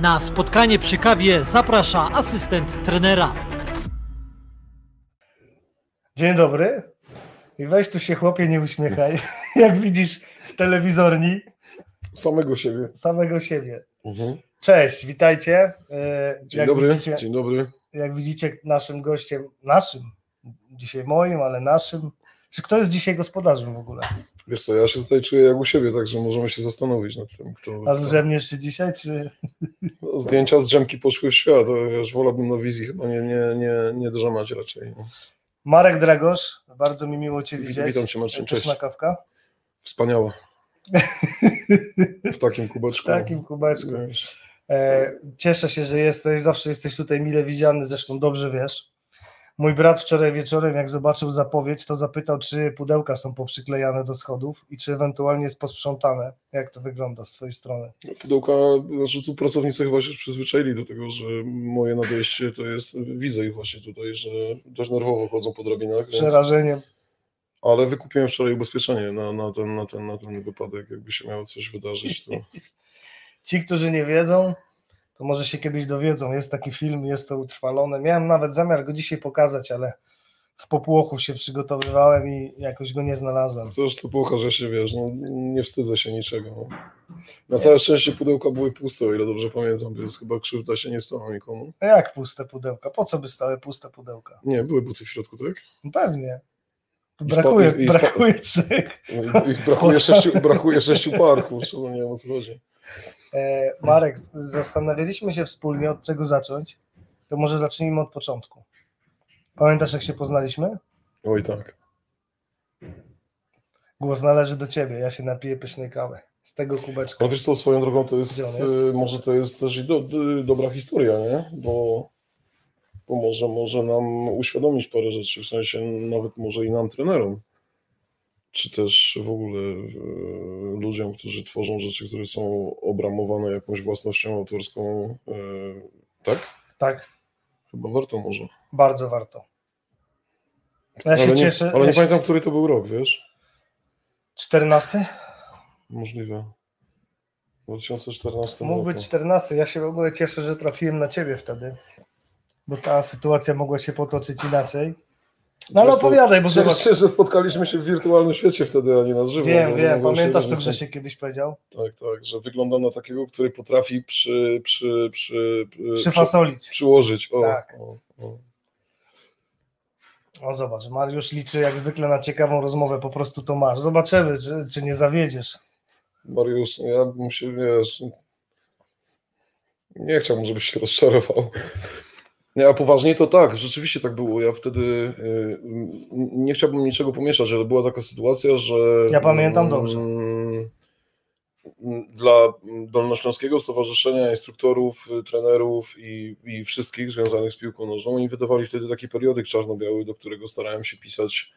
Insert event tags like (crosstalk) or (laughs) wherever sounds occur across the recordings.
Na spotkanie przy kawie zaprasza asystent trenera. Dzień dobry. I weź tu się chłopie nie uśmiechaj, (laughs) jak widzisz w telewizorni Samego siebie. samego siebie. Mhm. Cześć, witajcie. E, Dzień jak dobry. Widzicie, Dzień dobry. jak widzicie naszym gościem, naszym, dzisiaj moim, ale naszym. Czy kto jest dzisiaj gospodarzem w ogóle? Wiesz co, ja się tutaj czuję jak u siebie, także możemy się zastanowić nad tym, kto. A zrzemniesz się dzisiaj, czy... No, Zdjęcia z drzemki poszły w świat, już wolałbym na wizji chyba nie, nie, nie, nie drzemać raczej. no. Marek Dragosz, bardzo mi miło Cię Wit- widzieć. witam cię, Marcin, cześć. kawka? Wspaniała. (laughs) W takim kubeczku. W takim kubeczku. Wiesz, E, cieszę się, że jesteś, zawsze jesteś tutaj mile widziany, zresztą dobrze wiesz. Mój brat wczoraj wieczorem, jak zobaczył zapowiedź, to zapytał, czy pudełka są poprzyklejane do schodów i czy ewentualnie jest posprzątane. Jak to wygląda z Twojej strony? Pudełka, znaczy tu pracownicy chyba się przyzwyczaili do tego, że moje nadejście to jest, widzę ich właśnie tutaj, że dość nerwowo chodzą po drabinach, Z więc, przerażeniem. ale wykupiłem wczoraj ubezpieczenie na, na, ten, na, ten, na ten wypadek, jakby się miało coś wydarzyć, to (laughs) Ci, którzy nie wiedzą, to może się kiedyś dowiedzą. Jest taki film, jest to utrwalone. Miałem nawet zamiar go dzisiaj pokazać, ale w popłochu się przygotowywałem i jakoś go nie znalazłem. Cóż, to pokaże się, wiesz, no, nie wstydzę się niczego. No. Na całe szczęście pudełka były puste, o ile dobrze pamiętam, więc chyba krzywda się nie stała nikomu. A jak puste pudełka? Po co by stały puste pudełka? Nie, były buty w środku, tak? No Pewnie. I Brakuje, spa- i- brakuje trzech. I- brakuje (laughs) sześciu, brakuje sześciu par, kurczę, no nie wiem o co chodzi. E, Marek, zastanawialiśmy się wspólnie, od czego zacząć. To może zacznijmy od początku. Pamiętasz, jak się poznaliśmy? Oj tak. Głos należy do ciebie, ja się napiję pysznej kawy. Z tego kubeczka. Ale wiesz co, swoją drogą to jest, on jest? e, może to jest też i do, do, dobra historia, nie? Bo, bo może, może nam uświadomić parę rzeczy, w sensie nawet może i nam, trenerom, czy też w ogóle e, ludziom, którzy tworzą rzeczy, które są obramowane jakąś własnością autorską, e, tak? Tak, Chyba warto może. bardzo warto. Ja się ale nie, cieszę. ale ja nie się... pamiętam, który to był rok, wiesz? 14? Możliwe. W 2014 Mógł roku. być 14. Ja się w ogóle cieszę, że trafiłem na ciebie wtedy. Bo ta sytuacja mogła się potoczyć inaczej. No ale opowiadaj, bo zobacz. się, że spotkaliśmy się w wirtualnym świecie wtedy, a nie na żywo. Wiem, wiem, się pamiętasz co Grzesiek kiedyś powiedział? Tak, tak, że wygląda na takiego, który potrafi przy, przy, przy, przy, Przyfasolić. przyłożyć. O, Tak. o, o. O zobacz, Mariusz liczy jak zwykle na ciekawą rozmowę, po prostu to masz. Zobaczymy, czy, czy nie zawiedziesz. Mariusz, ja bym się, wiesz, nie chciałbym, żebyś się rozczarował. Nie, a poważnie to tak, rzeczywiście tak było. Ja wtedy y, nie chciałbym niczego pomieszać, ale była taka sytuacja, że. Ja pamiętam dobrze. mm, Dla Dolnośląskiego Stowarzyszenia Instruktorów, y, Trenerów i, i wszystkich związanych z piłką nożną, oni wydawali wtedy taki periodyk czarno-biały, do którego starałem się pisać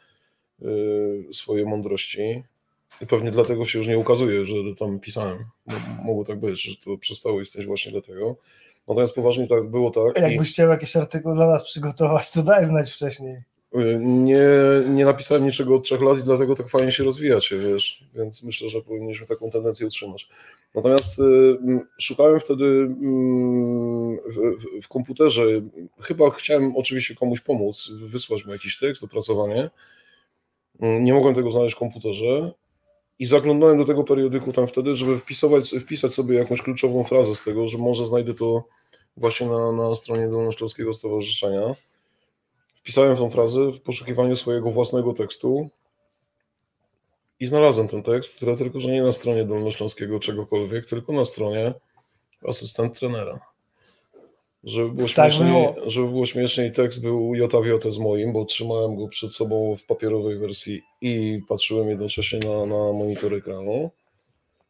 y, swoje mądrości. I pewnie dlatego się już nie ukazuje, że tam pisałem. Mo- Mogło tak być, że to przestało istnieć właśnie dlatego. Natomiast poważnie tak było tak. i- Jakbyś chciał jakiś artykuł dla nas przygotować, to daj znać wcześniej. Y, Nie, nie napisałem niczego od trzech lat i dlatego tak fajnie się rozwijacie, wiesz, więc myślę, że powinniśmy taką tendencję utrzymać. Natomiast y, szukałem wtedy w, w, w komputerze, chyba chciałem oczywiście komuś pomóc, wysłać mu jakiś tekst, opracowanie. Mm, Nie mogłem tego znaleźć w komputerze i zaglądałem do tego periodyku tam wtedy, żeby wpisować, wpisać sobie jakąś kluczową frazę z tego, że może znajdę to właśnie na, na stronie Dolnośląskiego Stowarzyszenia. Wpisałem tą frazę w poszukiwaniu swojego własnego tekstu i znalazłem ten tekst, tyle tylko, że nie na stronie Dolnośląskiego czegokolwiek, tylko na stronie asystent trenera. Żeby było, Tak śmieszniej, było. żeby było śmieszniej, tekst był jota z moim, bo trzymałem go przed sobą w papierowej wersji i patrzyłem jednocześnie na, na monitor ekranu.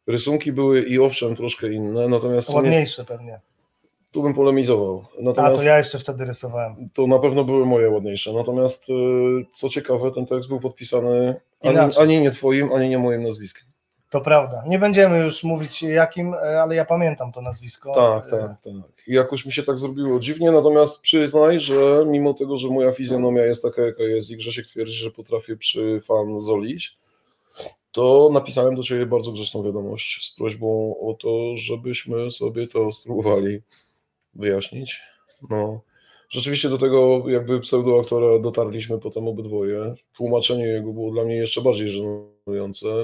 Rysunki były i owszem troszkę inne, natomiast Ładniejsze pewnie. tu bym polemizował. A Natomiast to ja jeszcze wtedy rysowałem. to na pewno były moje ładniejsze. Natomiast y, co ciekawe, ten tekst był podpisany ani, ani nie twoim, ani nie moim nazwiskiem. To prawda. Nie będziemy już mówić jakim, e, ale ja pamiętam to nazwisko. Tak, E, tak, tak. I jakoś mi się tak zrobiło dziwnie, natomiast przyznaj, że mimo tego, że moja fizjonomia jest taka, jaka jest i Grzesiek twierdzi, że potrafię przy fan zolić, to napisałem do Ciebie bardzo grzeczną wiadomość z prośbą o to, żebyśmy sobie to spróbowali wyjaśnić. No, rzeczywiście do tego jakby pseudoaktora dotarliśmy potem obydwoje. Tłumaczenie jego było dla mnie jeszcze bardziej żenujące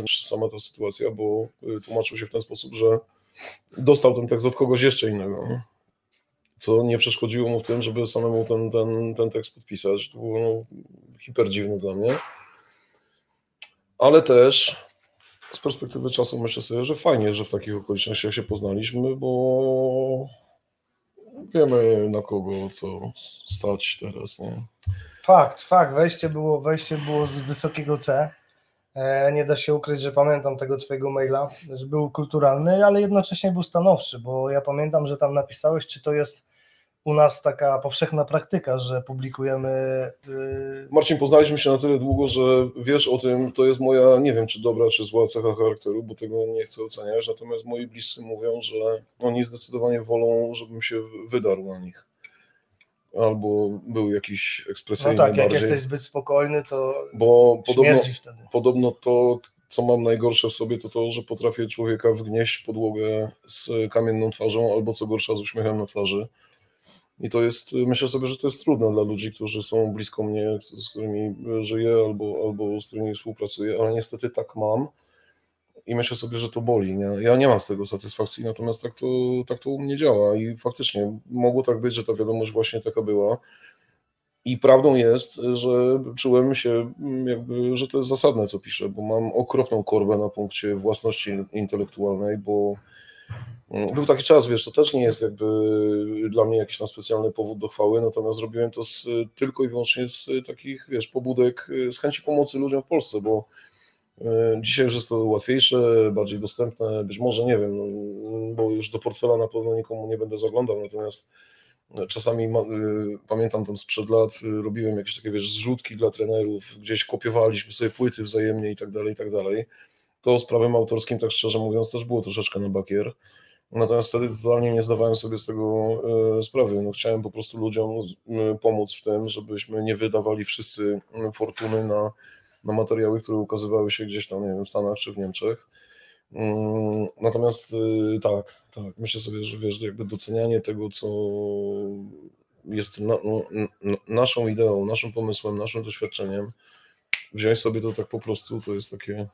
niż sama ta sytuacja, bo y, tłumaczył się w ten sposób, że dostał ten tekst od kogoś jeszcze innego, co nie przeszkodziło mu w tym, żeby samemu ten, ten, ten tekst podpisać. To było no, hiper dziwne dla mnie. Ale też z perspektywy czasu myślę sobie, że fajnie, że w takich okolicznościach się poznaliśmy, bo wiemy na kogo co stać teraz. Nie? Fakt, fakt. Wejście było, wejście było z wysokiego C. E, Nie da się ukryć, że pamiętam tego twojego maila, że był kulturalny, ale jednocześnie był stanowczy, bo ja pamiętam, że tam napisałeś, czy to jest u nas taka powszechna praktyka, że publikujemy. y, Marcin, poznaliśmy się na tyle długo, że wiesz o tym, to jest moja, nie wiem czy dobra, czy zła cecha charakteru, bo tego nie chcę oceniać, natomiast moi bliscy mówią, że oni zdecydowanie wolą, żebym się wydarł na nich. Albo był jakiś No ekspresyjny tak, jak bardziej, jesteś zbyt spokojny, to bo podobno, wtedy. podobno to, co mam najgorsze w sobie, to to, że potrafię człowieka wgnieść w podłogę z kamienną twarzą, albo co gorsza z uśmiechem na twarzy. I to jest, myślę sobie, że to jest trudne dla ludzi, którzy są blisko mnie, z którymi żyję albo, albo z którymi współpracuję, ale niestety tak mam i myślę sobie, że to boli. Nie? Ja nie mam z tego satysfakcji, natomiast tak to, tak to u mnie działa i faktycznie mogło tak być, że ta wiadomość właśnie taka była. I prawdą jest, że czułem się mm, jakby, że to jest zasadne, co piszę, bo mam okropną korbę na punkcie własności intelektualnej, bo mm, był taki czas, wiesz, to też nie jest jakby dla mnie jakiś tam specjalny powód do chwały, natomiast zrobiłem to z, tylko i wyłącznie z takich, wiesz, pobudek, z chęci pomocy ludziom w Polsce, bo dzisiaj już jest to łatwiejsze, bardziej dostępne, być może, nie wiem, bo już do portfela na pewno nikomu nie będę zaglądał, natomiast Czasami ma, y, pamiętam tam sprzed lat, robiłem jakieś takie wiesz, zrzutki dla trenerów, gdzieś kopiowaliśmy sobie płyty wzajemnie i tak dalej, i tak dalej. To z prawem autorskim, tak szczerze mówiąc, też było troszeczkę na bakier. Natomiast wtedy totalnie nie zdawałem sobie z tego sprawy. No, chciałem po prostu ludziom pomóc w tym, żebyśmy nie wydawali wszyscy fortuny na, na materiały, które ukazywały się gdzieś tam, nie wiem, w Stanach czy w Niemczech. Mm, Natomiast y, tak, tak, myślę sobie, że wiesz, jakby docenianie tego, co jest na, no, naszą ideą, naszym pomysłem, naszym doświadczeniem, wziąć sobie to tak po prostu, to jest takie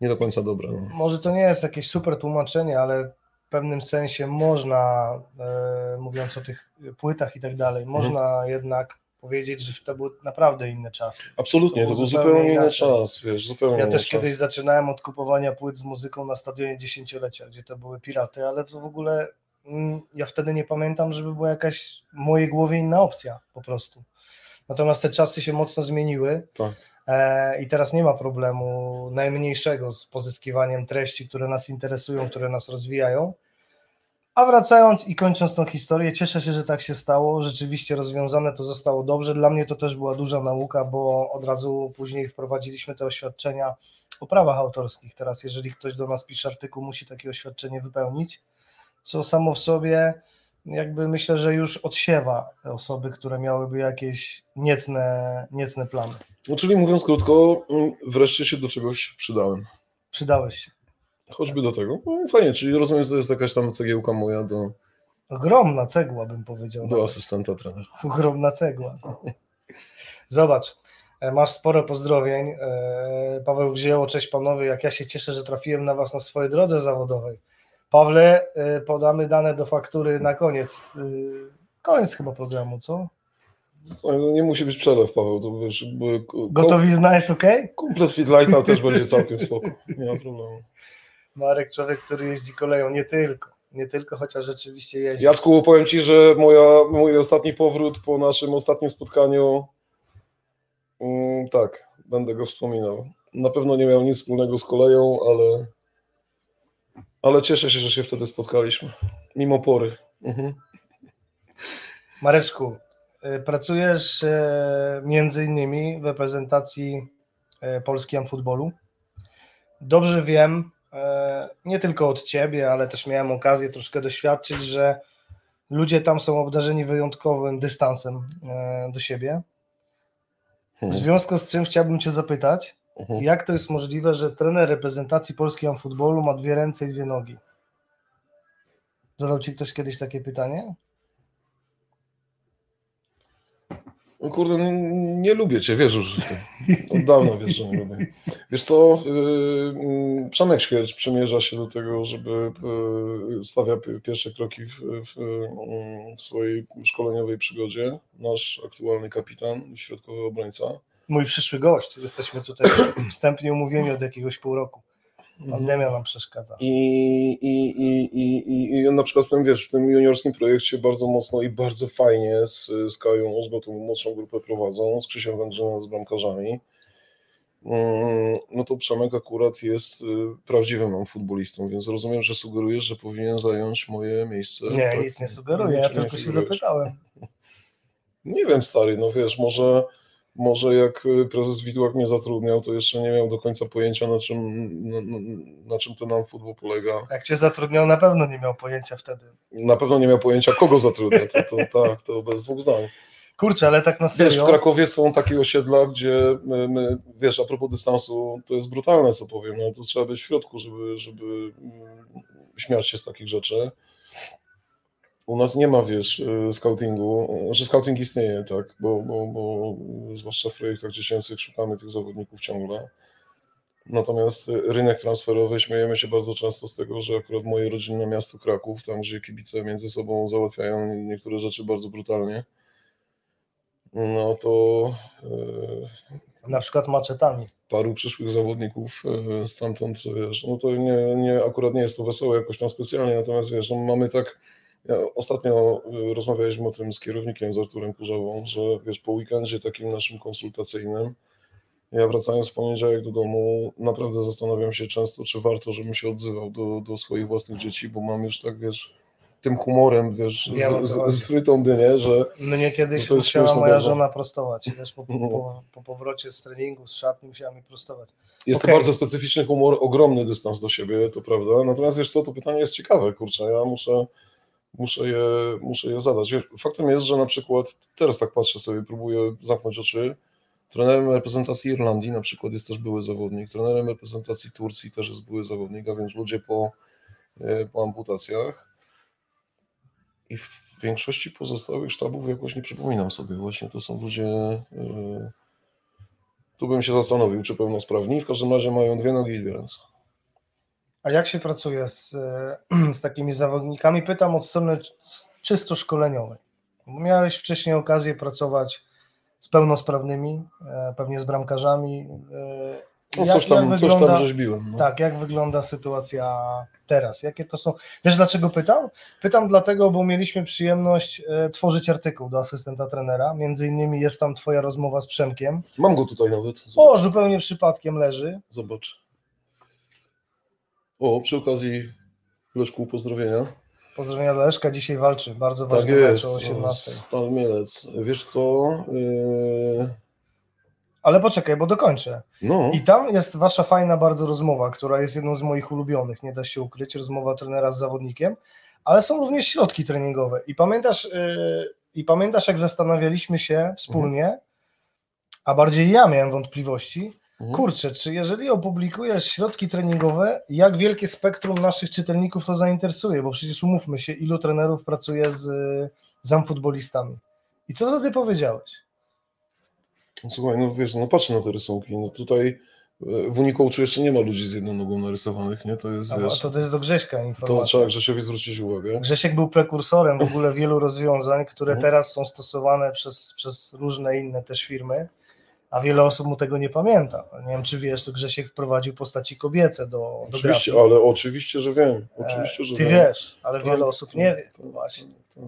nie do końca dobre. No. Może to nie jest jakieś super tłumaczenie, ale w pewnym sensie można, e, mówiąc o tych płytach i tak dalej, Mhm. można jednak powiedzieć, że to były naprawdę inne czasy. Absolutnie, To to był był zupełnie zupełnie inny czas, wiesz, zupełnie Ja też czas. kiedyś zaczynałem od kupowania płyt z muzyką na stadionie dziesięciolecia, gdzie to były piraty, ale to w ogóle mm, ja wtedy nie pamiętam, żeby była jakaś w mojej głowie inna opcja po prostu. Natomiast te czasy się mocno zmieniły Tak. e, i teraz nie ma problemu najmniejszego z pozyskiwaniem treści, które nas interesują, które nas rozwijają. A wracając i kończąc tą historię, cieszę się, że tak się stało. Rzeczywiście rozwiązane to zostało dobrze. Dla mnie to też była duża nauka, bo od razu później wprowadziliśmy te oświadczenia o prawach autorskich. Teraz, jeżeli ktoś do nas pisze artykuł, musi takie oświadczenie wypełnić, co samo w sobie jakby myślę, że już odsiewa te osoby, które miałyby jakieś niecne, niecne plany. No, czyli mówiąc krótko, mm, wreszcie się do czegoś przydałem. Przydałeś się. Choćby do tego. No, fajnie, czyli rozumiem, że to jest jakaś tam cegiełka moja do, Ogromna cegła, bym powiedział. do asystenta trenera. Ogromna cegła. Zobacz, e, masz sporo pozdrowień. E, Paweł Gzieło, cześć panowie, jak ja się cieszę, że trafiłem na was na swojej drodze zawodowej. Pawle, e, podamy dane do faktury na koniec. Koniec chyba programu, co? Słuchaj, no nie musi być przelew, Paweł, to wiesz, Gotowizna jest ok? komplet Fitlighta też będzie całkiem spoko, nie ma problemu. Marek, człowiek, który jeździ koleją, nie tylko. Nie tylko, chociaż rzeczywiście jeździ. Jacku, powiem Ci, że moja, mój ostatni powrót po naszym ostatnim spotkaniu, mm, tak, będę go wspominał. Na pewno nie miał nic wspólnego z koleją, ale, ale cieszę się, że się wtedy spotkaliśmy, mimo pory. Mhm. Mareczku, y, pracujesz e, między innymi w reprezentacji e, Polski Amfutbolu. Dobrze wiem, nie tylko od Ciebie, ale też miałem okazję troszkę doświadczyć, że ludzie tam są obdarzeni wyjątkowym dystansem e, do siebie. W Mhm. związku z czym chciałbym Cię zapytać, Mhm. Jak to jest możliwe, że trener reprezentacji polskiej futbolu ma dwie ręce i dwie nogi? Zadał ci ktoś kiedyś takie pytanie? No kurde, no, nie lubię cię, wiesz już. Od dawna wiesz, że nie lubię. Wiesz co, yy, Przemek Świercz przymierza się do tego, żeby yy, stawia pi- pierwsze kroki w, w, yy, w swojej szkoleniowej przygodzie. Nasz aktualny kapitan, środkowy obrońca. Mój przyszły gość. Jesteśmy tutaj wstępnie umówieni od jakiegoś pół roku. Pandemia nam przeszkadza. I, i, i, i, i, na przykład w tym, wiesz, w tym juniorskim projekcie bardzo mocno i bardzo fajnie z, z Kają Ozgo tą młodszą grupę prowadzą, z Krzysiem Węgrzynem, z bramkarzami. Mm, No to Przemek akurat jest y, prawdziwym futbolistą, więc rozumiem, że sugerujesz, że powinien zająć moje miejsce. Nie, tak? nic nie sugeruję, ja tylko się zapytałem. Nie wiem, stary, no wiesz, może, może jak y, prezes Widłak mnie zatrudniał, to jeszcze nie miał do końca pojęcia, na czym, na, na, czym ten nam futbol polega. Jak cię zatrudniał, na pewno nie miał pojęcia wtedy. Na pewno nie miał pojęcia, kogo zatrudnia, to, to (laughs) tak, to bez dwóch zdań. Kurczę, ale tak na Wiesz, w serio. Krakowie są takie osiedla, gdzie my, my, wiesz, a propos dystansu, to jest brutalne, co powiem, no to trzeba być w środku, żeby, żeby mm, śmiać się z takich rzeczy. U nas nie ma, wiesz, y, scoutingu, że scouting istnieje, tak, bo, bo, bo zwłaszcza w projektach dziecięcych szukamy tych zawodników ciągle. Natomiast y, rynek transferowy, śmiejemy się bardzo często z tego, że akurat moje rodzinne miasto Kraków, tam gdzie kibice między sobą załatwiają niektóre rzeczy bardzo brutalnie, no to e, Na przykład maczetami. paru przyszłych zawodników stamtąd, wiesz, no to nie, nie, akurat nie jest to wesołe jakoś tam specjalnie, natomiast wiesz, no mamy tak, ja ostatnio e, rozmawialiśmy o tym z kierownikiem, z Arturem Kurzawą, że wiesz, po weekendzie takim naszym konsultacyjnym, ja wracając w poniedziałek do domu, naprawdę zastanawiam się często, czy warto, żebym się odzywał do, do swoich własnych dzieci, bo mam już tak, wiesz, tym humorem, wiesz, co z, z, chodzi. z frytą dynię, że Mnie kiedyś No to jest musiała moja żona prostować. Wiesz, po, No. po, po powrocie z treningu, z szatni musiała mi prostować. Jest Okej. to bardzo specyficzny humor, ogromny dystans do siebie, to prawda. Natomiast wiesz co, to pytanie jest ciekawe, kurczę, ja muszę, muszę, je, muszę je zadać. Faktem jest, że na przykład, teraz tak patrzę sobie, próbuję zamknąć oczy, trenerem reprezentacji Irlandii na przykład jest też były zawodnik, trenerem reprezentacji Turcji też jest były zawodnik, a więc ludzie po, e, po amputacjach. I w większości pozostałych sztabów jakoś nie przypominam sobie, właśnie to są ludzie... e, tu bym się zastanowił, czy pełnosprawni. W każdym razie mają dwie nogi i dwie ręce. A jak się pracuje z, e, (clears throat) z takimi zawodnikami? Pytam od strony czysto szkoleniowej. Miałeś wcześniej okazję pracować z pełnosprawnymi, e, pewnie z bramkarzami. e, No coś tam, coś tam rzeźbiłem. No. Tak, jak wygląda sytuacja teraz? Jakie to są. Wiesz dlaczego pytam? Pytam dlatego, bo mieliśmy przyjemność tworzyć artykuł do asystenta trenera. Między innymi jest tam Twoja rozmowa z Przemkiem. Mam go tutaj nawet. O, Zobacz. zupełnie przypadkiem leży. Zobacz. O, przy okazji Leszku, pozdrowienia. Pozdrowienia dla Leszka, dzisiaj walczy. Bardzo Tak ważny jest. mecz o 18. Stal Mielec. Wiesz co? Yy, Ale poczekaj, bo dokończę. No, I tam jest wasza fajna bardzo rozmowa, która jest jedną z moich ulubionych, nie da się ukryć, rozmowa trenera z zawodnikiem, ale są również środki treningowe. I pamiętasz, yy, i pamiętasz jak zastanawialiśmy się wspólnie, a bardziej ja miałem wątpliwości, Mhm. kurczę, czy jeżeli opublikujesz środki treningowe, jak wielkie spektrum naszych czytelników to zainteresuje, bo przecież umówmy się, ilu trenerów pracuje z, z amfutbolistami. I co wtedy powiedziałeś? Słuchaj, no wiesz, no patrzę na te rysunki. No tutaj e, w Unikołczu jeszcze nie ma ludzi z jedną nogą narysowanych, nie? To jest, A, wiesz, to, to jest do Grześka to informacja. trzeba Grzesiowi zwrócić uwagę. Grzesiek był prekursorem w ogóle wielu rozwiązań, które Mhm. teraz są stosowane przez, przez różne inne też firmy, a wiele osób mu tego nie pamięta. Nie wiem, czy wiesz, to Grzesiek wprowadził postaci kobiece do, do Oczywiście, grafiki. ale oczywiście, że wiem. Oczywiście, że Ty wiem. wiesz, ale Tak, wiele osób nie wie. tak, Właśnie. tak, tak.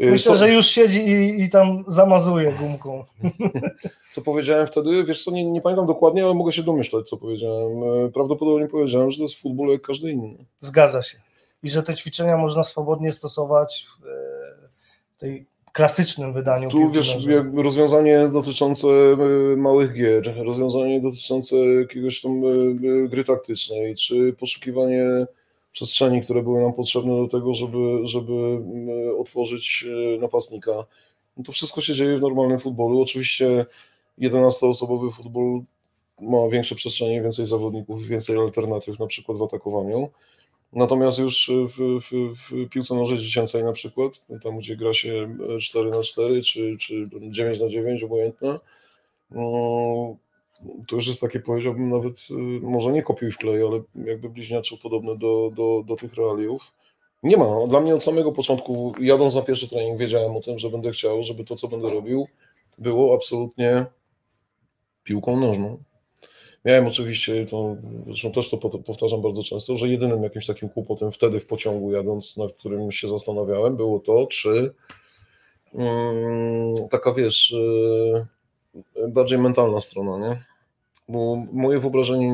E, Myślę, że już siedzi i, i tam zamazuje gumką. Co powiedziałem wtedy? Wiesz co, nie, nie pamiętam dokładnie, ale mogę się domyślać, co powiedziałem. E, Prawdopodobnie powiedziałem, że to jest futbol jak każdy inny. Zgadza się. I że te ćwiczenia można swobodnie stosować w e, tej klasycznym wydaniu. Tu wiesz, rozwiązanie dotyczące e, małych gier, rozwiązanie dotyczące jakiegoś tam e, e, gry taktycznej, czy poszukiwanie przestrzeni, które były nam potrzebne do tego, żeby, żeby otworzyć napastnika. No to wszystko się dzieje w normalnym futbolu. Oczywiście 11-osobowy futbol ma większe przestrzenie, więcej zawodników, więcej alternatyw na przykład w atakowaniu. Natomiast już w, w, w piłce nożnej dziecięcej na przykład, tam gdzie gra się 4 na 4 czy, czy 9 na 9 obojętne, no, to już jest takie, powiedziałbym, nawet y, może nie kopiuj w klej, ale jakby bliźniaczo podobne do, do, do tych realiów. Nie ma. Dla mnie od samego początku, jadąc na pierwszy trening, wiedziałem o tym, że będę chciał, żeby to, co będę robił, było absolutnie piłką nożną. Miałem oczywiście, to, zresztą też to powtarzam bardzo często, że jedynym jakimś takim kłopotem wtedy w pociągu jadąc, nad którym się zastanawiałem, było to, czy um, taka wiesz, yy, bardziej mentalna strona, nie? Bo moje wyobrażenie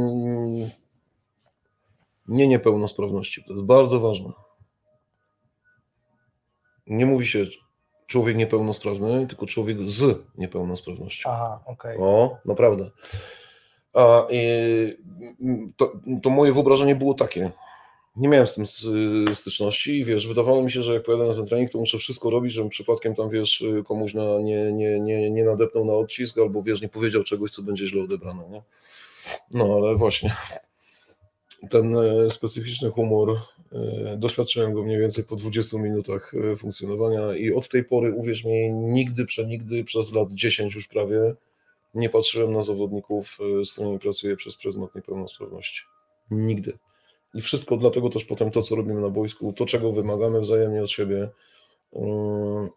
nie niepełnosprawności, to jest bardzo ważne. Nie mówi się człowiek niepełnosprawny, tylko człowiek z niepełnosprawnością. Aha, okej. Okay. O, naprawdę. A, to, to moje wyobrażenie było takie. Nie miałem z tym styczności i wiesz, wydawało mi się, że jak pojadę na ten trening, to muszę wszystko robić, żebym przypadkiem tam, wiesz, komuś na, nie, nie, nie, nie nadepnął na odcisk albo, wiesz, nie powiedział czegoś, co będzie źle odebrane, nie? No, ale właśnie ten e, specyficzny humor, e, doświadczyłem go mniej więcej po 20 minutach e, funkcjonowania i od tej pory, uwierz mi, nigdy, przenigdy, przez lat 10 już prawie, nie patrzyłem na zawodników, z którymi pracuję przez pryzmat niepełnosprawności. Nigdy. I wszystko dlatego też potem to, co robimy na boisku, to, czego wymagamy wzajemnie od siebie.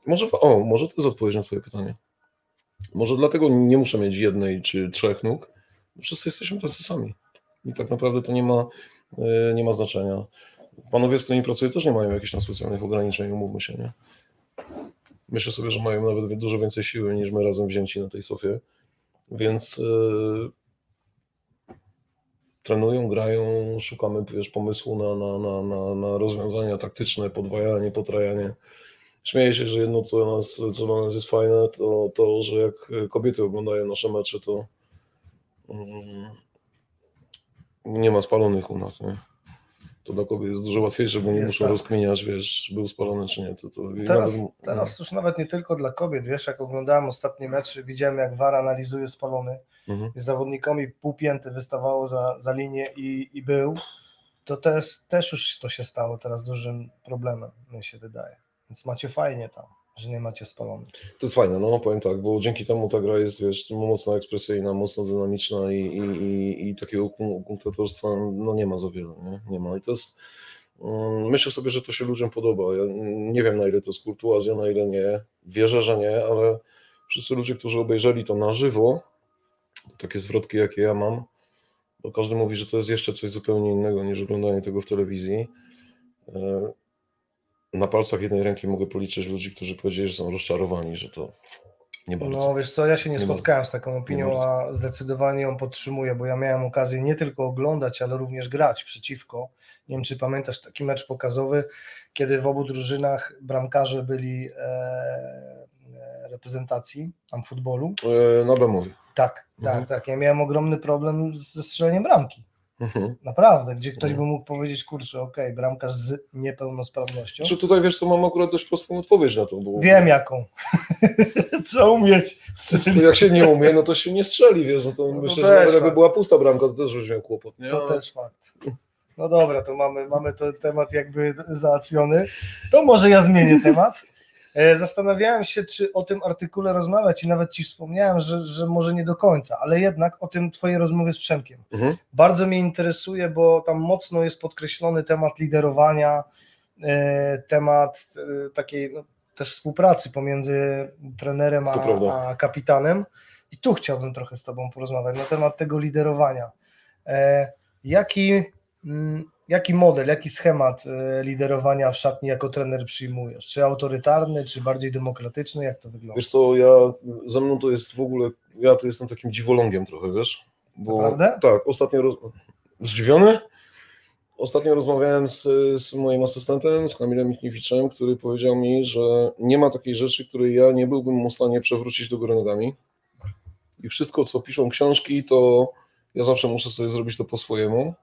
Może, o, może to jest odpowiedź na Twoje pytanie. Może dlatego nie muszę mieć jednej czy trzech nóg. Wszyscy jesteśmy tacy sami. I tak naprawdę to nie ma, e, nie ma znaczenia. Panowie, z którymi pracuję, też nie mają jakichś tam specjalnych ograniczeń, umówmy się, nie? Myślę sobie, że mają nawet dużo więcej siły niż my razem wzięci na tej sofie, więc yy, trenują, grają, szukamy wiesz, pomysłu na, na, na, na, na rozwiązania taktyczne, podwajanie, potrajanie. Śmieję się, że jedno, co, nas, co dla nas jest fajne, to to, że jak kobiety oglądają nasze mecze, to mm, nie ma spalonych u nas, nie? To dla kobiet jest dużo łatwiejsze, bo nie jest muszą tak. rozkminiać, wiesz, był spalony czy nie. To, to teraz, nawet, teraz już nawet nie tylko dla kobiet, wiesz, jak oglądałem ostatnie mecze, widziałem jak VAR analizuje spalony, mhm. z zawodnikami półpięty wystawało za, za linię i, i był, to też, też już to się stało teraz dużym problemem, mi się wydaje. Więc macie fajnie tam że nie macie spalonych. To jest fajne, no powiem tak, bo dzięki temu ta gra jest wiesz, mocno ekspresyjna, mocno dynamiczna i, i, i, i takiego kunktatorstwa no nie ma za wiele, nie? nie ma i to jest um, myślę sobie, że to się ludziom podoba, ja nie wiem na ile to jest kurtuazja, na ile nie, wierzę, że nie, ale wszyscy ludzie, którzy obejrzeli to na żywo, takie zwrotki jakie ja mam, bo każdy mówi, że to jest jeszcze coś zupełnie innego niż oglądanie tego w telewizji, e, na palcach jednej ręki mogę policzyć ludzi, którzy powiedzieli, że są rozczarowani, że to nie bardzo. No wiesz co, ja się nie, nie spotkałem bardzo. z taką opinią, a zdecydowanie ją podtrzymuję, bo ja miałem okazję nie tylko oglądać, ale również grać przeciwko. Nie wiem, czy pamiętasz taki mecz pokazowy, kiedy w obu drużynach bramkarze byli e, e reprezentacji tam futbolu. E, na Bemowie. Tak, mhm. tak, tak. Ja miałem ogromny problem ze strzeleniem bramki. Mhm. Naprawdę, gdzie ktoś by mógł powiedzieć, kurczę, okej, okay, bramkarz z niepełnosprawnością. Czy tutaj wiesz, co mam akurat dość prostą odpowiedź na to? Bo... Wiem jaką. (laughs) Trzeba umieć strzelić. Jak się nie umie, no to się nie strzeli, wiesz, no to no myślę, to że jakby była pusta bramka, to też byś miał kłopot, nie? To też fakt. No dobra, to mamy, mamy ten temat jakby załatwiony. To może ja zmienię temat. E, zastanawiałem się, czy o tym artykule rozmawiać i nawet Ci wspomniałem, że, że może nie do końca, ale jednak o tym Twojej rozmowie z Przemkiem. Mhm. Bardzo mnie interesuje, bo tam mocno jest podkreślony temat liderowania, e, temat e, takiej no, też współpracy pomiędzy trenerem a, a kapitanem. I tu chciałbym trochę z Tobą porozmawiać na temat tego liderowania. Jaki mm, jaki model, jaki schemat e, liderowania w szatni jako trener przyjmujesz? Czy autorytarny, czy bardziej demokratyczny? Jak to wygląda? Wiesz co, ja, ze mną to jest w ogóle, ja to jestem takim dziwolągiem trochę, wiesz? Bo, Naprawdę? Tak, ostatnio, roz... zdziwiony? Ostatnio rozmawiałem z, z moim asystentem, z Kamilem Michniewiczem, który powiedział mi, że nie ma takiej rzeczy, której ja nie byłbym w stanie przewrócić do góry nogami. I wszystko, co piszą książki, to ja zawsze muszę sobie zrobić to po swojemu.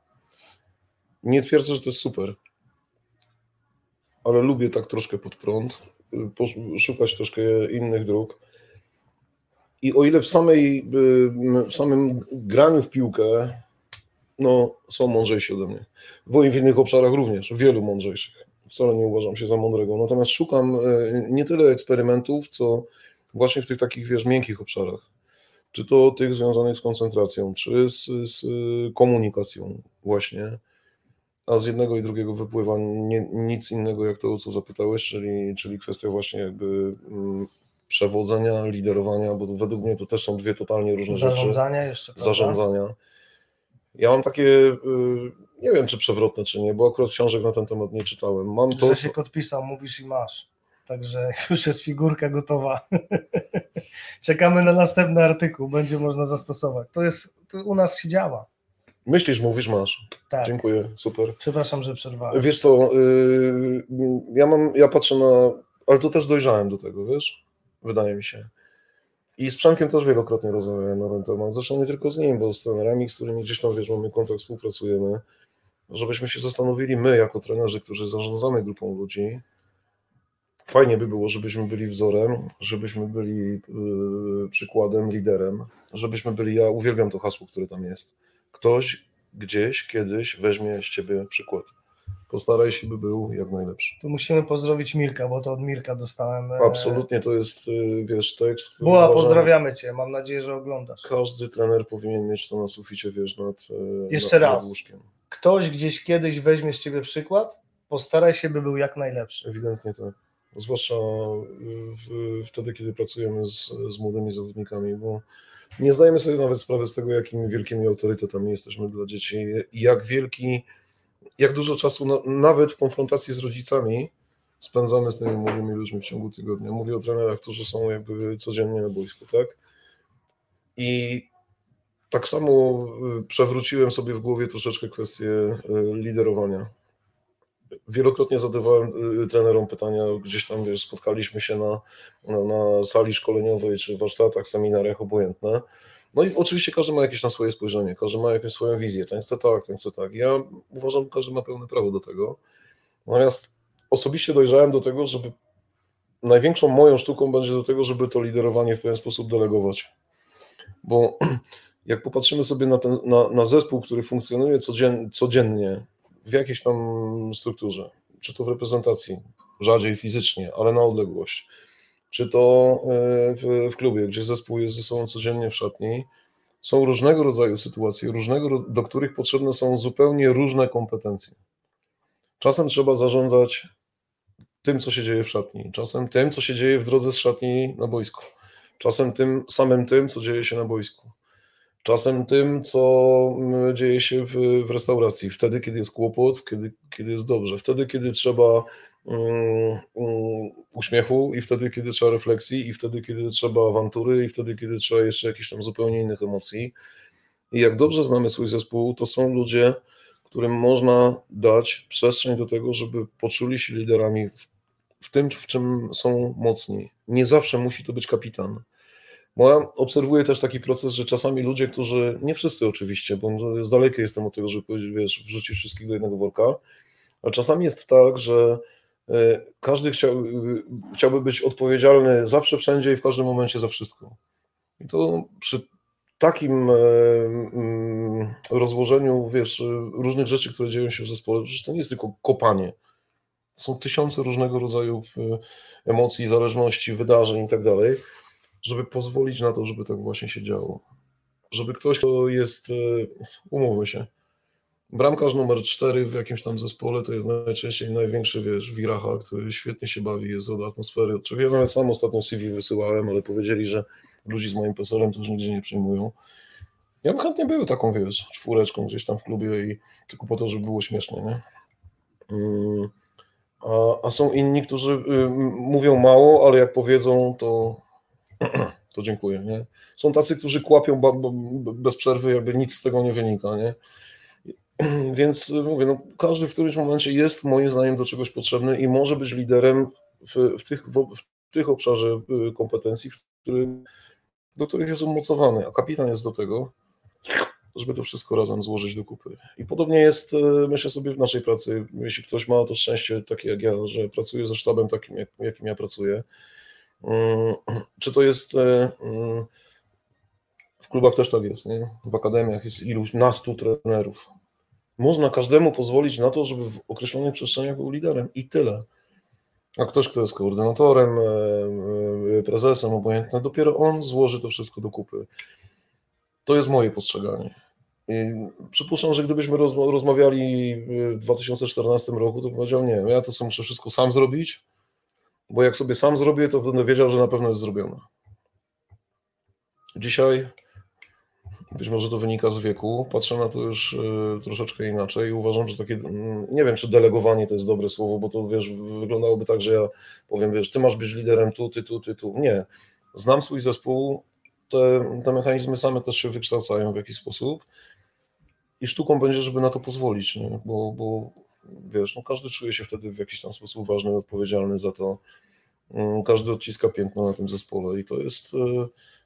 Nie twierdzę, że to jest super, ale lubię tak troszkę pod prąd, szukać troszkę innych dróg. I o ile w, samej, y, w samym graniu w piłkę no, są mądrzejsi ode mnie, bo i w innych obszarach również, wielu mądrzejszych. Wcale nie uważam się za mądrego. Natomiast szukam y, nie tyle eksperymentów, co właśnie w tych takich, wiesz, miękkich obszarach. Czy to tych związanych z koncentracją, czy z, z komunikacją, właśnie. A z jednego i drugiego wypływa nie, nic innego jak to, o co zapytałeś, czyli, czyli kwestia właśnie jakby mm, przewodzenia, liderowania, bo według mnie to też są dwie totalnie różne Zarządzania rzeczy. jeszcze, prawda? Zarządzania. Ja mam takie, y, nie wiem czy przewrotne, czy nie, bo akurat książek na ten temat nie czytałem. Mam to, co, Grzesiek odpisał, mówisz i masz. Także (laughs) już jest figurka gotowa. (laughs) Czekamy na następny artykuł, będzie można zastosować. To jest, to u nas się działa. Myślisz, mówisz, masz. Tak. Dziękuję, super. Przepraszam, że przerwałem. Wiesz co, y, ja mam, ja patrzę na, ale to też dojrzałem do tego, wiesz, wydaje mi się. I z Przemkiem też wielokrotnie rozmawiałem na ten temat, zresztą nie tylko z nim, bo z trenerami, z którymi gdzieś tam, wiesz, mamy kontakt, współpracujemy, żebyśmy się zastanowili, my jako trenerzy, którzy zarządzamy grupą ludzi, fajnie by było, żebyśmy byli wzorem, żebyśmy byli y, przykładem, liderem, żebyśmy byli, ja uwielbiam to hasło, które tam jest, ktoś gdzieś, kiedyś weźmie z ciebie przykład. Postaraj się, by był jak najlepszy. Tu musimy pozdrowić Mirka, bo to od Mirka dostałem. e, Absolutnie to jest, y, wiesz, tekst, Była, pozdrawiamy Cię. Mam nadzieję, że oglądasz. każdy trener powinien mieć to na suficie, wiesz, nad, y, Jeszcze nad, raz. nad łóżkiem. Ktoś gdzieś kiedyś weźmie z Ciebie przykład, postaraj się, by był jak najlepszy. Ewidentnie tak. Zwłaszcza y, w, wtedy, kiedy pracujemy z, z młodymi zawodnikami, bo nie zdajemy sobie nawet sprawy z tego, jakimi wielkimi autorytetami jesteśmy dla dzieci i jak wielki, jak dużo czasu na, nawet w konfrontacji z rodzicami spędzamy z tymi młodymi ludźmi w ciągu tygodnia. Mówię o trenerach, którzy są jakby codziennie na boisku, tak? I tak samo y, przewróciłem sobie w głowie troszeczkę kwestię y, liderowania. Wielokrotnie zadawałem y, trenerom pytania, gdzieś tam wiesz, spotkaliśmy się na, na, na sali szkoleniowej czy warsztatach, seminariach, obojętne. No i oczywiście każdy ma jakieś tam swoje spojrzenie, każdy ma jakąś swoją wizję, ten chce tak, ten chce tak. Ja uważam, że każdy ma pełne prawo do tego. Natomiast osobiście dojrzałem do tego, żeby największą moją sztuką będzie do tego, żeby to liderowanie w pewien sposób delegować. Bo (clears throat) jak popatrzymy sobie na, ten, na, na zespół, który funkcjonuje codzien, codziennie w jakiejś tam strukturze, czy to w reprezentacji, rzadziej fizycznie, ale na odległość, czy to e, w, w klubie, gdzie zespół jest ze sobą codziennie w szatni, są różnego rodzaju sytuacje, różnego, do których potrzebne są zupełnie różne kompetencje. Czasem trzeba zarządzać tym, co się dzieje w szatni, czasem tym, co się dzieje w drodze z szatni na boisku, czasem tym samym tym, co dzieje się na boisku, czasem tym, co mm, dzieje się w, w restauracji, wtedy, kiedy jest kłopot, kiedy, kiedy jest dobrze, wtedy, kiedy trzeba mm, uśmiechu i wtedy, kiedy trzeba refleksji i wtedy, kiedy trzeba awantury i wtedy, kiedy trzeba jeszcze jakichś tam zupełnie innych emocji. I jak dobrze znamy swój zespół, to są ludzie, którym można dać przestrzeń do tego, żeby poczuli się liderami w, w tym, w czym są mocni. Nie zawsze musi to być kapitan. Bo ja obserwuję też taki proces, że czasami ludzie, którzy, nie wszyscy oczywiście, bo z dalekie jestem od tego, żeby wiesz, wrzucić wszystkich do jednego worka, ale czasami jest tak, że e, każdy e, chciałby być odpowiedzialny zawsze, wszędzie i w każdym momencie za wszystko. I to przy takim e, mm, rozłożeniu, wiesz, różnych rzeczy, które dzieją się w zespole, przecież to nie jest tylko kopanie. Są tysiące różnego rodzaju emocji, zależności, wydarzeń i tak dalej, żeby pozwolić na to, żeby tak właśnie się działo. Żeby ktoś, kto jest, e, umówmy się, bramkarz numer 4 w jakimś tam zespole to jest najczęściej największy, wiesz, wiracha, który świetnie się bawi, jest od atmosfery, czego ja nawet sam ostatnio CV wysyłałem, ale powiedzieli, że ludzi z moim PESEL-em to już nigdzie nie przyjmują. Ja bym chętnie był taką, wiesz, czwóreczką gdzieś tam w klubie i tylko po to, żeby było śmiesznie, nie? Mm, A, a są inni, którzy y, mówią mało, ale jak powiedzą, to, (clears throat) to dziękuję, nie? Są tacy, którzy kłapią bez przerwy, jakby nic z tego nie wynika, nie? (clears throat) Więc y, mówię, no, każdy w którymś momencie jest moim zdaniem do czegoś potrzebny i może być liderem w, w, tych, w, w tych obszarze y, kompetencji, którym, do których jest umocowany, a kapitan jest do tego, żeby to wszystko razem złożyć do kupy. I podobnie jest, y, myślę sobie, w naszej pracy. Jeśli ktoś ma to szczęście, takie jak ja, że pracuje ze sztabem takim, jak, jakim ja pracuję, czy to jest y, mm, W klubach też tak jest, nie? W akademiach jest iluś nastu trenerów. Można każdemu pozwolić na to, żeby w określonych przestrzeniach był liderem i tyle. A ktoś, kto jest koordynatorem, e, e, prezesem, obojętne, dopiero on złoży to wszystko do kupy. To jest moje postrzeganie. Przypuszczam, że gdybyśmy rozmawiali w 2014 roku, to powiedział, nie, ja to muszę wszystko sam zrobić, bo jak sobie sam zrobię, to będę wiedział, że na pewno jest zrobione. Dzisiaj być może to wynika z wieku. Patrzę na to już y, troszeczkę inaczej i uważam, że takie, mm, nie wiem, czy delegowanie to jest dobre słowo, bo to wiesz, wyglądałoby tak, że ja powiem, wiesz, ty masz być liderem tu, ty tu, ty tu. Nie. Znam swój zespół, te, te mechanizmy same też się wykształcają w jakiś sposób i sztuką będzie, żeby na to pozwolić, nie? Bo, bo wiesz, no każdy czuje się wtedy w jakiś tam sposób ważny, odpowiedzialny za to. Mm, każdy odciska piękno na tym zespole i to jest, y,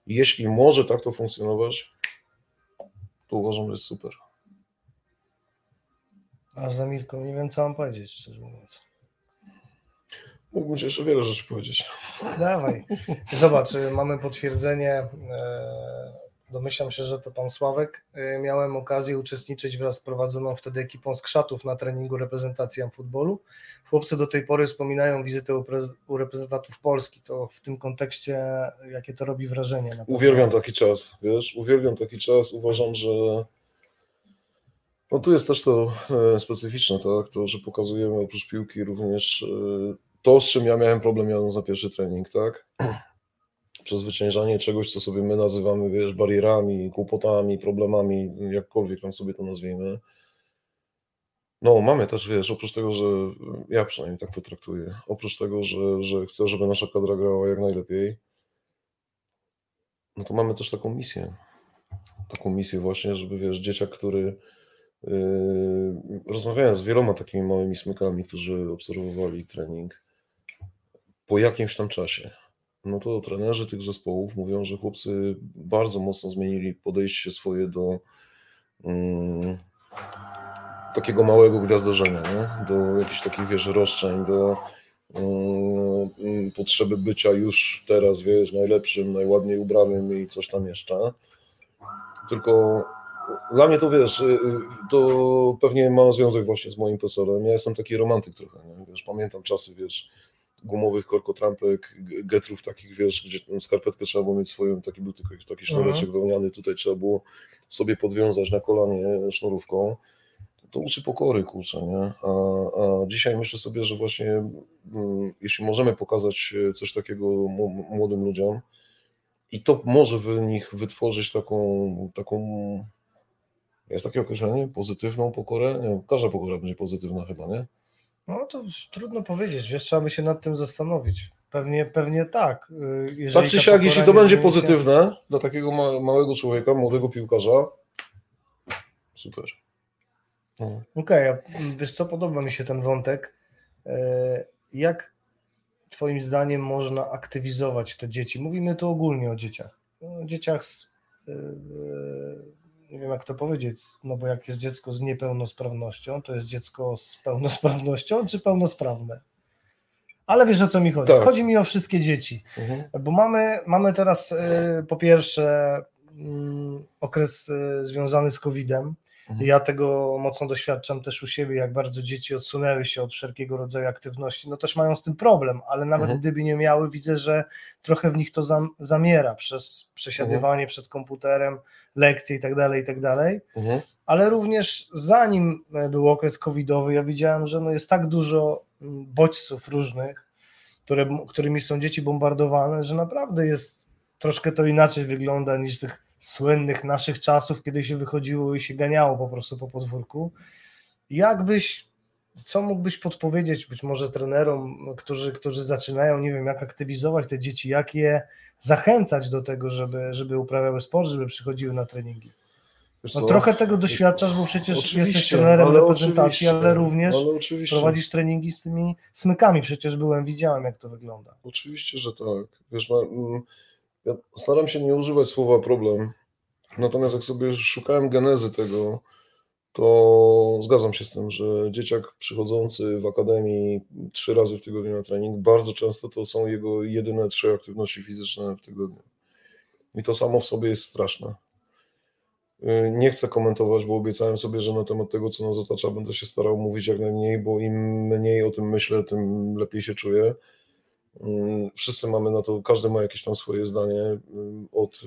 jeśli może tak to funkcjonować, to uważam, że jest super. Aż za Milką nie wiem, co mam powiedzieć, szczerze mówiąc. Mógłbym ci jeszcze wiele rzeczy powiedzieć. Dawaj. Zobacz, y, mamy potwierdzenie. Domyślam się, że to pan Sławek. Y, miałem okazję uczestniczyć wraz z prowadzoną wtedy ekipą z Krzatów na treningu reprezentacji futbolu. Chłopcy do tej pory wspominają wizytę u reprezentantów Polski. To w tym kontekście, jakie to robi wrażenie? Uwielbiam taki czas, wiesz, uwielbiam taki czas. Uważam, że no tu jest też to e, specyficzne, tak, to, że pokazujemy oprócz piłki również e, to, z czym ja miałem problem jadąc na pierwszy trening, tak? Przezwyciężanie czegoś, co sobie my nazywamy, wiesz, barierami, kłopotami, problemami, jakkolwiek tam sobie to nazwijmy. No, mamy też, wiesz, oprócz tego, że ja przynajmniej tak to traktuję, oprócz tego, że, że chcę, żeby nasza kadra grała jak najlepiej, no to mamy też taką misję. Taką misję właśnie, żeby, wiesz, dzieciak, który yy, rozmawiałem z wieloma takimi małymi smykami, którzy obserwowali trening, po jakimś tam czasie, no to trenerzy tych zespołów mówią, że chłopcy bardzo mocno zmienili podejście swoje do um, takiego małego gwiazdorzenia, nie? do jakichś takich, wiesz, roszczeń, do um, potrzeby bycia już teraz, wiesz, najlepszym, najładniej ubranym i coś tam jeszcze. Tylko dla mnie to, wiesz, y, y, to pewnie ma związek właśnie z moim profesorem. Ja jestem taki romantyk trochę, nie? wiesz, pamiętam czasy, wiesz, gumowych korkotrampek, getrów takich, wiesz, gdzie skarpetkę trzeba było mieć swoją, taki był tylko taki sznureczek mhm. wełniany, tutaj trzeba było sobie podwiązać na kolanie sznurówką. To uczy pokory, kurczę, nie? A, a dzisiaj myślę sobie, że właśnie mm, jeśli możemy pokazać coś takiego młodym ludziom i to może w nich wytworzyć taką, taką jest takie określenie, pozytywną pokorę? Nie, każda pokora będzie pozytywna chyba, nie? No to trudno powiedzieć, wiesz, trzeba by się nad tym zastanowić. Pewnie, pewnie tak. Y, jeżeli tak czy siak, jeśli to będzie pozytywne się... dla takiego małego człowieka, młodego piłkarza, super. No. Okej, okay, wiesz co, podoba mi się ten wątek. E, jak twoim zdaniem można aktywizować te dzieci? Mówimy tu ogólnie o dzieciach. O dzieciach z e, nie wiem jak to powiedzieć, no bo jak jest dziecko z niepełnosprawnością, to jest dziecko z pełnosprawnością czy pełnosprawne? Ale wiesz o co mi chodzi? Tak. Chodzi mi o wszystkie dzieci, mhm. bo mamy, mamy teraz y, po pierwsze y, okres y, związany z COVID-em. Ja tego mocno doświadczam też u siebie, jak bardzo dzieci odsunęły się od wszelkiego rodzaju aktywności. No też mają z tym problem, ale nawet mhm. gdyby nie miały, widzę, że trochę w nich to zam, zamiera przez przesiadywanie mhm. przed komputerem, lekcje i tak dalej, i tak dalej. Mhm. Ale również zanim był okres covidowy, ja widziałem, że no jest tak dużo bodźców różnych, które, którymi są dzieci bombardowane, że naprawdę jest troszkę to inaczej wygląda niż tych słynnych naszych czasów, kiedy się wychodziło i się ganiało po prostu po podwórku. Jakbyś, co mógłbyś podpowiedzieć być może trenerom, którzy, którzy zaczynają, nie wiem, jak aktywizować te dzieci, jak je zachęcać do tego, żeby, żeby uprawiały sport, żeby przychodziły na treningi? No, trochę tego doświadczasz, bo przecież oczywiście, jesteś trenerem ale reprezentacji, ale również ale prowadzisz treningi z tymi smykami. Przecież byłem, widziałem, jak to wygląda. Oczywiście, że tak. Wiesz, no, ja staram się nie używać słowa problem, natomiast jak sobie szukałem genezy tego, to zgadzam się z tym, że dzieciak przychodzący w akademii trzy razy w tygodniu na trening, bardzo często to są jego jedyne trzy aktywności fizyczne w tygodniu. I to samo w sobie jest straszne. Y, Nie chcę komentować, bo obiecałem sobie, że na temat tego, co nas otacza, będę się starał mówić jak najmniej, bo im mniej o tym myślę, tym lepiej się czuję. Mm, Wszyscy mamy na to, każdy ma jakieś tam swoje zdanie, y, od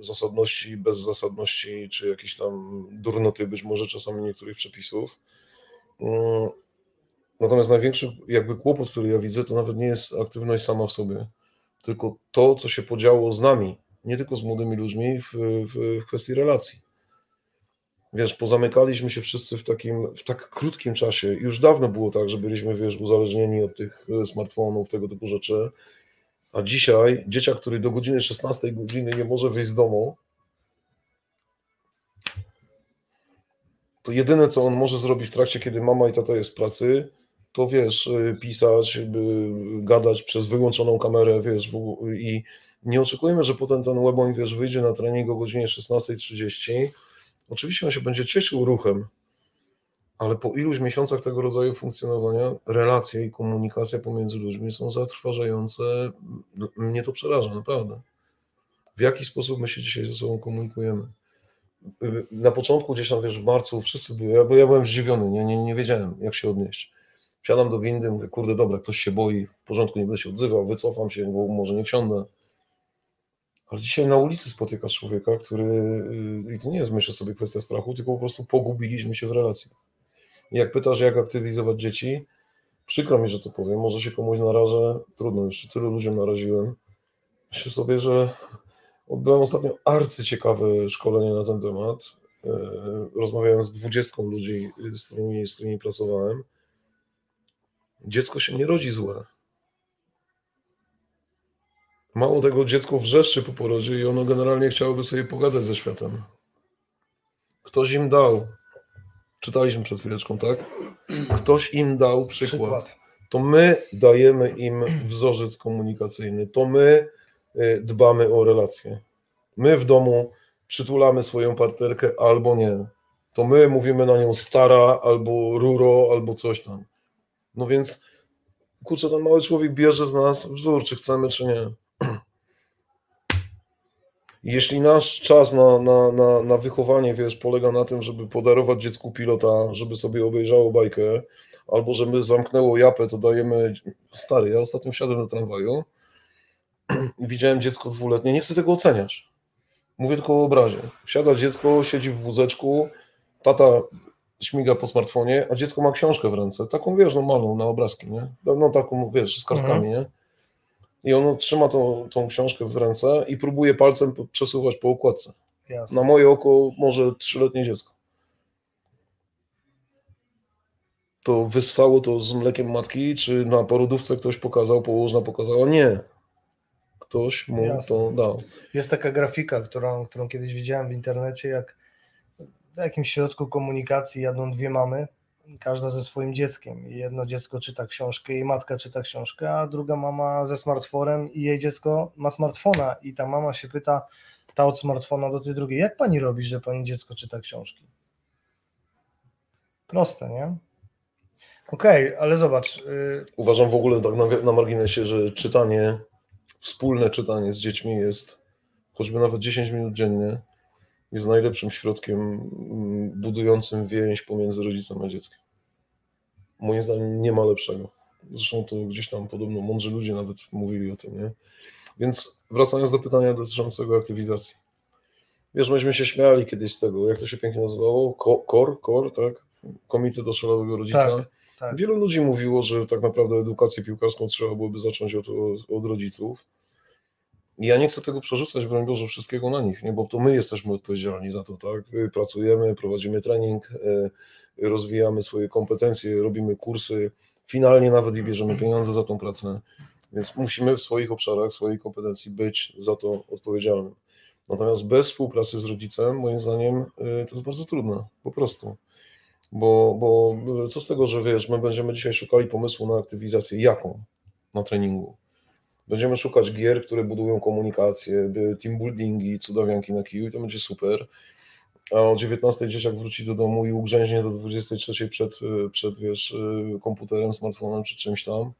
y, zasadności, bezzasadności, czy jakiejś tam durnoty być może czasami niektórych przepisów. Mm, Natomiast największy jakby kłopot, który ja widzę, to nawet nie jest aktywność sama w sobie, tylko to, co się podziało z nami, nie tylko z młodymi ludźmi w, w, w kwestii relacji. Wiesz, pozamykaliśmy się wszyscy w takim, w tak krótkim czasie. Już dawno było tak, że byliśmy, wiesz, uzależnieni od tych e, smartfonów, tego typu rzeczy. A dzisiaj dzieciak, który do godziny 16 godziny nie może wyjść z domu, to jedyne, co on może zrobić w trakcie, kiedy mama i tata jest w pracy, to wiesz, y, pisać, gadać przez wyłączoną kamerę, wiesz, i nie oczekujmy, że potem ten Weboń, wiesz, wyjdzie na trening o godzinie 16.30. Oczywiście on się będzie cieszył ruchem, ale po iluś miesiącach tego rodzaju funkcjonowania relacje i komunikacja pomiędzy ludźmi są zatrważające. Mnie to przeraża, naprawdę. W jaki sposób my się dzisiaj ze sobą komunikujemy? Na początku, gdzieś tam, wiesz, w marcu, wszyscy byli, ja, ja byłem zdziwiony, nie, nie, nie wiedziałem, jak się odnieść. Wsiadam do windy, mówię, kurde, dobra, ktoś się boi, w porządku, nie będę się odzywał, wycofam się, bo może nie wsiądę. Ale dzisiaj na ulicy spotykasz człowieka, który, y, i to nie jest, myślę sobie, kwestia strachu, tylko po prostu pogubiliśmy się w relacji. Jak pytasz, jak aktywizować dzieci, przykro mi, że to powiem, może się komuś narażę, trudno, jeszcze tylu ludziom naraziłem. Myślę sobie, że odbyłem ostatnio arcyciekawe szkolenie na ten temat. E, Rozmawiałem z dwudziestką ludzi, z którymi, z którymi pracowałem. Dziecko się nie rodzi złe. Mało tego, dziecko wrzeszczy po porodzie i ono generalnie chciałoby sobie pogadać ze światem. Ktoś im dał. Czytaliśmy przed chwileczką, tak? Ktoś im dał przykład. Przykład. To my dajemy im wzorzec komunikacyjny. To my y, dbamy o relacje. My w domu przytulamy swoją partnerkę albo nie. To my mówimy na nią stara, albo ruro, albo coś tam. No więc, kurczę, ten mały człowiek bierze z nas wzór, czy chcemy, czy nie. (clears throat) Jeśli nasz czas na, na, na, na wychowanie, wiesz, polega na tym, żeby podarować dziecku pilota, żeby sobie obejrzało bajkę, albo żeby zamknęło japę, to dajemy... Stary, ja ostatnio wsiadłem do tramwaju (clears throat) i widziałem dziecko dwuletnie, nie chcę tego oceniać. Mówię tylko o obrazie. Wsiada dziecko, siedzi w wózeczku, tata śmiga po smartfonie, a dziecko ma książkę w ręce, taką, wiesz, normalną, na obrazki, nie? No taką, wiesz, z kartkami, nie? I ono trzyma tą, tą książkę w ręce i próbuje palcem przesuwać po okładce. Jasne. Na moje oko może trzyletnie dziecko. To wyssało to z mlekiem matki, czy na porodówce ktoś pokazał, położna pokazała? Nie. Ktoś mu Jasne. to dał. Jest taka grafika, którą, którą kiedyś widziałem w internecie, jak w jakimś środku komunikacji jadą dwie mamy, każda ze swoim dzieckiem. Jedno dziecko czyta książkę, jej matka czyta książkę, a druga mama ze smartfonem i jej dziecko ma smartfona. I ta mama się pyta, ta od smartfona do tej drugiej, jak pani robi, że pani dziecko czyta książki? Proste, nie? Okej, ale zobacz, y, Uważam w ogóle tak na, na marginesie, że czytanie, wspólne czytanie z dziećmi jest, choćby nawet 10 minut dziennie, jest najlepszym środkiem mm, budującym więź pomiędzy rodzicem a dzieckiem. Moim zdaniem nie ma lepszego. Zresztą to gdzieś tam podobno mądrzy ludzie nawet mówili o tym, nie? Więc wracając do pytania dotyczącego aktywizacji. Wiesz, myśmy się śmiali kiedyś z tego, jak to się pięknie nazywało? Ko- KOR, KOR, tak? Komitet Oszalałego Rodzica. Tak, tak. Wielu ludzi mówiło, że tak naprawdę edukację piłkarską trzeba byłoby zacząć od, od rodziców. I ja nie chcę tego przerzucać, broń Boże, wszystkiego na nich, nie? bo to my jesteśmy odpowiedzialni za to, tak? Pracujemy, prowadzimy trening, e, rozwijamy swoje kompetencje, robimy kursy, finalnie nawet i bierzemy pieniądze za tą pracę, więc musimy w swoich obszarach, swojej kompetencji być za to odpowiedzialnym. Natomiast bez współpracy z rodzicem, moim zdaniem, e, to jest bardzo trudne, po prostu. Bo, bo co z tego, że wiesz, my będziemy dzisiaj szukali pomysłu na aktywizację, jaką na treningu. Będziemy szukać gier, które budują komunikację, team buildingi, cudawianki na kiju i to będzie super. A o 19 dzieciak wróci do domu i ugrzęźnie do 23 przed, y, przed wiesz, y, komputerem, smartfonem czy czymś tam.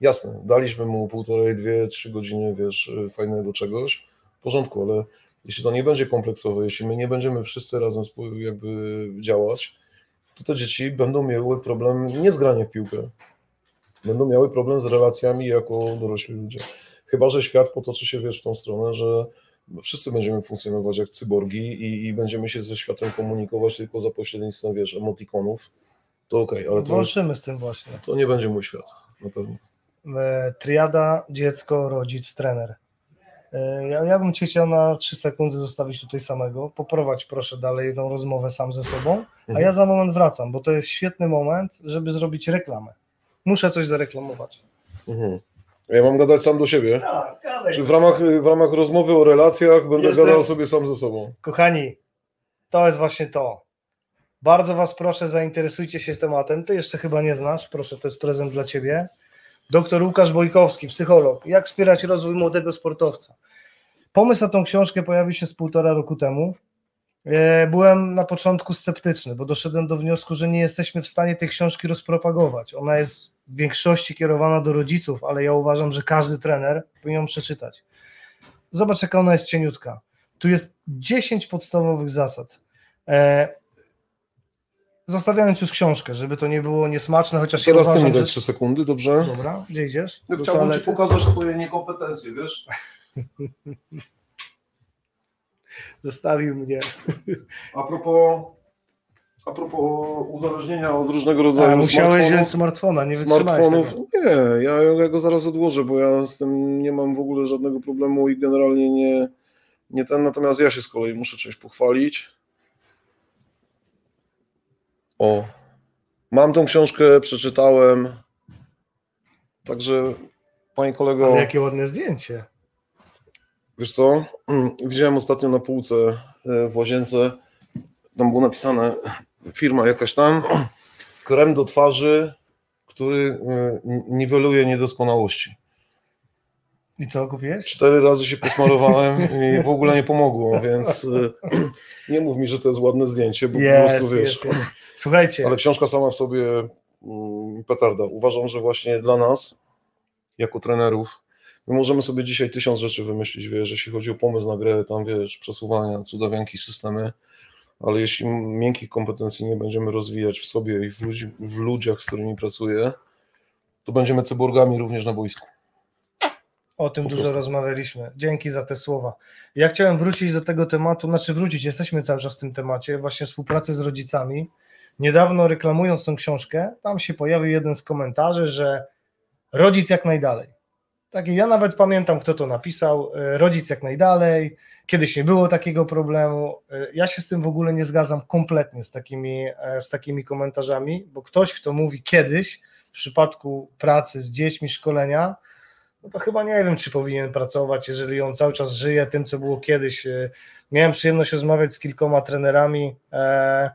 Jasne, daliśmy mu półtorej, dwie, trzy godziny, wiesz, y, fajnego czegoś, w porządku, ale jeśli to nie będzie kompleksowe, jeśli my nie będziemy wszyscy razem jakby działać, to te dzieci będą miały problem nie z graniem w piłkę. Będą miały problem z relacjami jako dorośli ludzie. Chyba, że świat potoczy się wiesz, w tą stronę, że wszyscy będziemy funkcjonować jak cyborgi i, i będziemy się ze światem komunikować tylko za pośrednictwem wiesz, emotikonów. To okej, ale to, Walczymy z tym właśnie. to nie będzie mój świat, na pewno. E, Triada, dziecko, rodzic, trener. E, Ja, ja bym Cię chciał na 3 sekundy zostawić tutaj samego. Poprowadź proszę dalej tą rozmowę sam ze sobą, a Mhm. ja za moment wracam, bo to jest świetny moment, żeby zrobić reklamę. Muszę coś zareklamować. Mhm. Ja mam gadać sam do siebie. Tak, gadaj. W ramach, w ramach rozmowy o relacjach będę Jestem- gadał sobie sam ze sobą? Kochani, to jest właśnie to. Bardzo Was proszę, zainteresujcie się tematem. Ty jeszcze chyba nie znasz, proszę, to jest prezent dla Ciebie. Doktor Łukasz Bojkowski, psycholog. Jak wspierać rozwój młodego sportowca? Pomysł na tą książkę pojawił się z półtora roku temu. E, Byłem na początku sceptyczny, bo doszedłem do wniosku, że nie jesteśmy w stanie tej książki rozpropagować. Ona jest w większości kierowana do rodziców, ale ja uważam, że każdy trener powinien ją przeczytać. Zobacz, jaka ona jest cieniutka. Tu jest 10 podstawowych zasad. E, zostawiając już książkę, żeby to nie było niesmaczne, chociaż Teraz ja ty mi uważam, daj że... 3 sekundy, dobrze? Dobra, gdzie idziesz? Do Chciałbym ci pokazać twoje niekompetencje, wiesz? (laughs) Zostawił mnie. A propos, a propos uzależnienia od różnego rodzaju A, musiałeś smartfonów, wziąć smartfona, nie smartfonów. tego. Nie, ja, ja go zaraz odłożę, bo ja z tym nie mam w ogóle żadnego problemu i generalnie nie, nie ten. Natomiast ja się z kolei muszę czymś pochwalić. O, mam tą książkę, przeczytałem. Także, panie kolego. Ale jakie ładne zdjęcie. Wiesz co? Mm, Widziałem ostatnio na półce e, w łazience, tam było napisane firma jakaś tam, (clears throat) krem do twarzy, który e, niweluje niedoskonałości. I co, kupiłeś? Cztery razy się posmarowałem (laughs) i w ogóle nie pomogło, więc e, (clears throat) nie mów mi, że to jest ładne zdjęcie, bo po Jest, prostu wiesz. Słuchajcie, Ale książka sama w sobie mm, petarda. Uważam, że właśnie dla nas, jako trenerów, my możemy sobie dzisiaj tysiąc rzeczy wymyślić, wiesz, jeśli chodzi o pomysł na grę, tam wiesz, przesuwania, cudawianki, systemy, ale jeśli miękkich kompetencji nie będziemy rozwijać w sobie i w, ludzi, w ludziach, z którymi pracuję, to będziemy cyborgami również na boisku. o tym dużo rozmawialiśmy. Dzięki za te słowa. Ja chciałem wrócić do tego tematu, znaczy wrócić, jesteśmy cały czas w tym temacie, właśnie współpracy z rodzicami. Niedawno reklamując tą książkę, tam się pojawił jeden z komentarzy, że rodzic jak najdalej. Takie, ja nawet pamiętam, kto to napisał, e, rodzic jak najdalej, kiedyś nie było takiego problemu. E, Ja się z tym w ogóle nie zgadzam kompletnie z takimi, e, z takimi komentarzami, bo ktoś, kto mówi kiedyś, w przypadku pracy z dziećmi, szkolenia, no to chyba nie wiem, czy powinien pracować, jeżeli on cały czas żyje tym, co było kiedyś. Miałem przyjemność rozmawiać z kilkoma trenerami, e,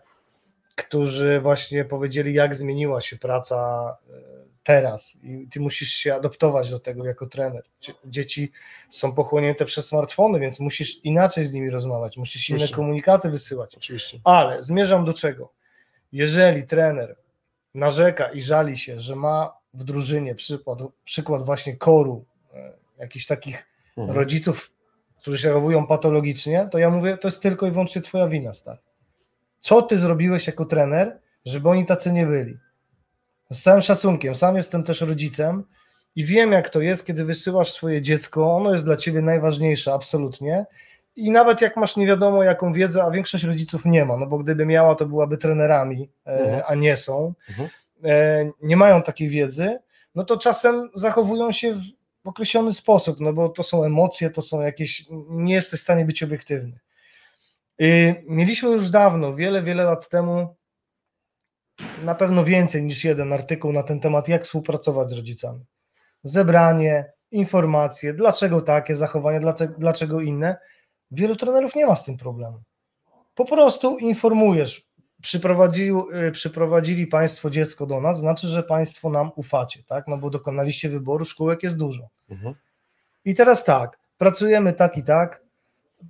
którzy właśnie powiedzieli, jak zmieniła się praca e, teraz i ty musisz się adaptować do tego jako trener. Dzie- Dzieci są pochłonięte przez smartfony, więc musisz inaczej z nimi rozmawiać, musisz inne Oczywiście. komunikaty wysyłać. Oczywiście. Ale zmierzam do czego? Jeżeli trener narzeka i żali się, że ma w drużynie przykład, przykład właśnie koru, e, jakichś takich Mhm. rodziców, którzy się zachowują patologicznie, to ja mówię, to jest tylko i wyłącznie twoja wina, stary. Co ty zrobiłeś jako trener, żeby oni tacy nie byli? Z całym szacunkiem, sam jestem też rodzicem i wiem, jak to jest, kiedy wysyłasz swoje dziecko, ono jest dla ciebie najważniejsze, absolutnie. I nawet jak masz nie wiadomo jaką wiedzę, a większość rodziców nie ma, no bo gdyby miała, to byłaby trenerami, e, Mhm. a nie są, Mhm. e, nie mają takiej wiedzy, no to czasem zachowują się w określony sposób, no bo to są emocje, to są jakieś, nie jesteś w stanie być obiektywny. I mieliśmy już dawno, wiele, wiele lat temu, na pewno więcej niż jeden artykuł na ten temat, jak współpracować z rodzicami. Zebranie, informacje, dlaczego takie zachowania, dlaczego, dlaczego inne. Wielu trenerów nie ma z tym problemu. Po prostu informujesz. Przyprowadzi, y, przyprowadzili Państwo dziecko do nas, znaczy, że Państwo nam ufacie, tak? No bo dokonaliście wyboru, szkółek jest dużo. Mhm. I teraz tak, pracujemy tak i tak,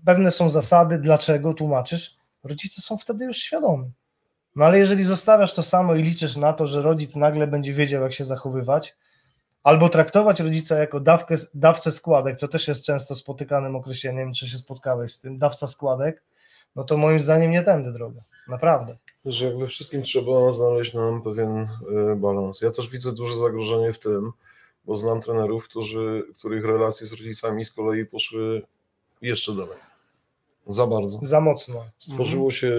pewne są zasady, dlaczego tłumaczysz. Rodzice są wtedy już świadomi. No ale jeżeli zostawiasz to samo i liczysz na to, że rodzic nagle będzie wiedział, jak się zachowywać, Albo traktować rodzica jako dawkę, dawcę składek, co też jest często spotykanym określeniem, czy się spotkałeś z tym, dawca składek, no to moim zdaniem nie tędy droga. Naprawdę. Że jak we wszystkim trzeba znaleźć nam pewien y, balans. Ja też widzę duże zagrożenie w tym, bo znam trenerów, którzy, których relacje z rodzicami z kolei poszły jeszcze dalej. Za bardzo. Za mocno. Stworzyło się,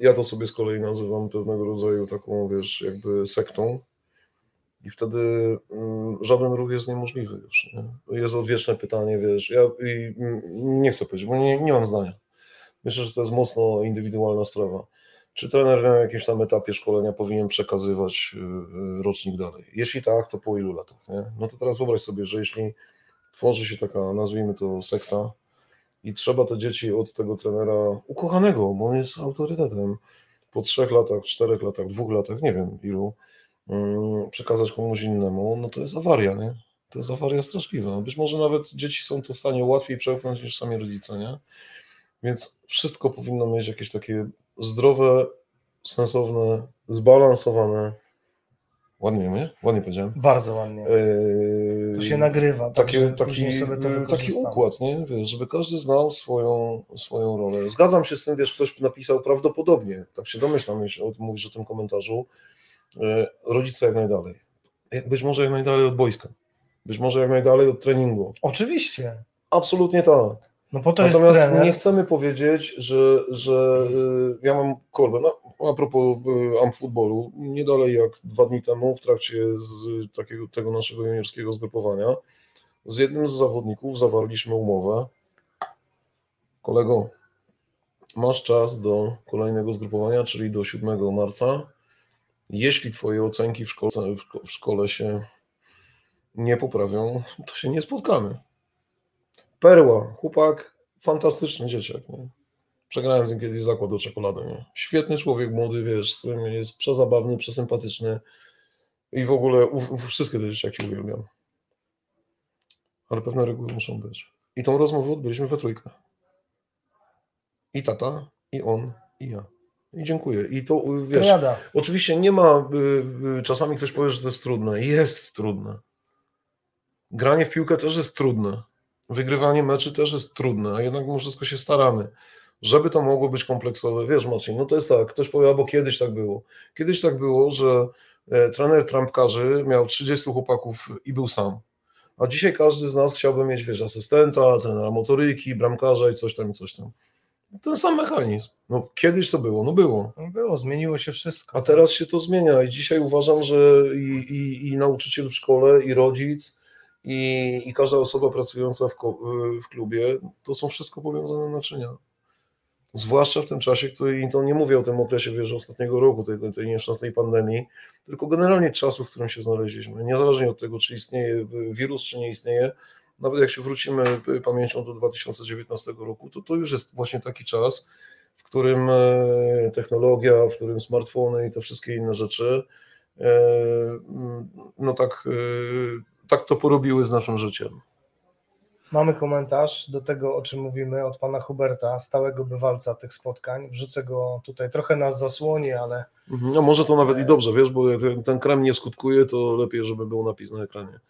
ja to sobie z kolei nazywam pewnego rodzaju taką, wiesz, jakby sektą i wtedy mm, żaden ruch jest niemożliwy już. Nie? Jest odwieczne pytanie, wiesz, ja i, nie chcę powiedzieć, bo nie, nie mam zdania. Myślę, że to jest mocno indywidualna sprawa. Czy trener na jakimś tam etapie szkolenia powinien przekazywać y, rocznik dalej? Jeśli tak, to po ilu latach? Nie? No to teraz wyobraź sobie, że jeśli tworzy się taka, nazwijmy to sekta, i trzeba te dzieci od tego trenera ukochanego, bo on jest autorytetem, po trzech latach, czterech latach, dwóch latach, nie wiem ilu, mm, przekazać komuś innemu, no to jest awaria, nie? To jest awaria straszliwa. Być może nawet dzieci są to w stanie łatwiej przełknąć niż sami rodzice, nie? Więc wszystko powinno mieć jakieś takie zdrowe, sensowne, zbalansowane. Ładnie, nie? Ładnie powiedziałem. Bardzo ładnie. Yy, To się nagrywa. taki, także taki, sobie to taki układ, nie? Wiesz, żeby każdy znał swoją, swoją rolę. Zgadzam się z tym, wiesz, ktoś napisał prawdopodobnie, tak się domyślam, jeśli mówisz o tym komentarzu, e, rodzice jak najdalej. Jak- Być może jak najdalej od boiska. Być może jak najdalej od treningu. Oczywiście. Absolutnie tak. No po to Natomiast jest trener. nie chcemy powiedzieć, że, że y, ja mam kolbę. No, a propos y, amfutbolu, nie dalej jak dwa dni temu w trakcie z takiego, tego naszego juniorskiego zgrupowania z jednym z zawodników zawarliśmy umowę. Kolego, masz czas do kolejnego zgrupowania, czyli do 7 marca. Jeśli twoje ocenki w szkole, w szko- w szkole się nie poprawią, to się nie spotkamy. Perła, chłopak, fantastyczny dzieciak. Nie? Przegrałem z nim kiedyś zakład o czekoladę. Nie? Świetny człowiek, młody, wiesz, z którym jest przezabawny, przesympatyczny i w ogóle u, u, wszystkie te dzieciaki uwielbiam. Ale pewne reguły muszą być. I tą rozmowę odbyliśmy we trójkę. I tata, i on, i ja. I dziękuję. I to, y, wiesz, Triada. Oczywiście nie ma, y, y, czasami ktoś powie, że to jest trudne. Jest trudne. Granie w piłkę też jest trudne. Wygrywanie meczy też jest trudne, a jednak mimo wszystko się staramy, żeby to mogło być kompleksowe. Wiesz, Marcin, no to jest tak, ktoś powie, bo kiedyś tak było. Kiedyś tak było, że e, trener trampkarzy miał 30 chłopaków i był sam. A dzisiaj każdy z nas chciałby mieć, wiesz, asystenta, trenera motoryki, bramkarza i coś tam, i coś tam. Ten sam mechanizm. No kiedyś to było, no było. No Było, zmieniło się wszystko. A teraz się to zmienia i dzisiaj uważam, że i, i, i nauczyciel w szkole, i rodzic, i, i każda osoba pracująca w, w klubie, to są wszystko powiązane naczynia. Zwłaszcza w tym czasie, który, to nie mówię o tym okresie, wiesz, ostatniego roku, tej, tej nieszczęsnej pandemii, tylko generalnie czasu, w którym się znaleźliśmy. Niezależnie od tego, czy istnieje wirus, czy nie istnieje, nawet jak się wrócimy pamięcią do 2019 roku, to to już jest właśnie taki czas, w którym e, technologia, w którym smartfony i te wszystkie inne rzeczy, e, no tak, e, tak to porobiły z naszym życiem. Mamy komentarz do tego, o czym mówimy, od pana Huberta, stałego bywalca tych spotkań. Wrzucę go tutaj, trochę nas zasłoni, ale No może to nawet i dobrze, wiesz, bo jak ten, krem nie skutkuje, to lepiej, żeby był napis na ekranie.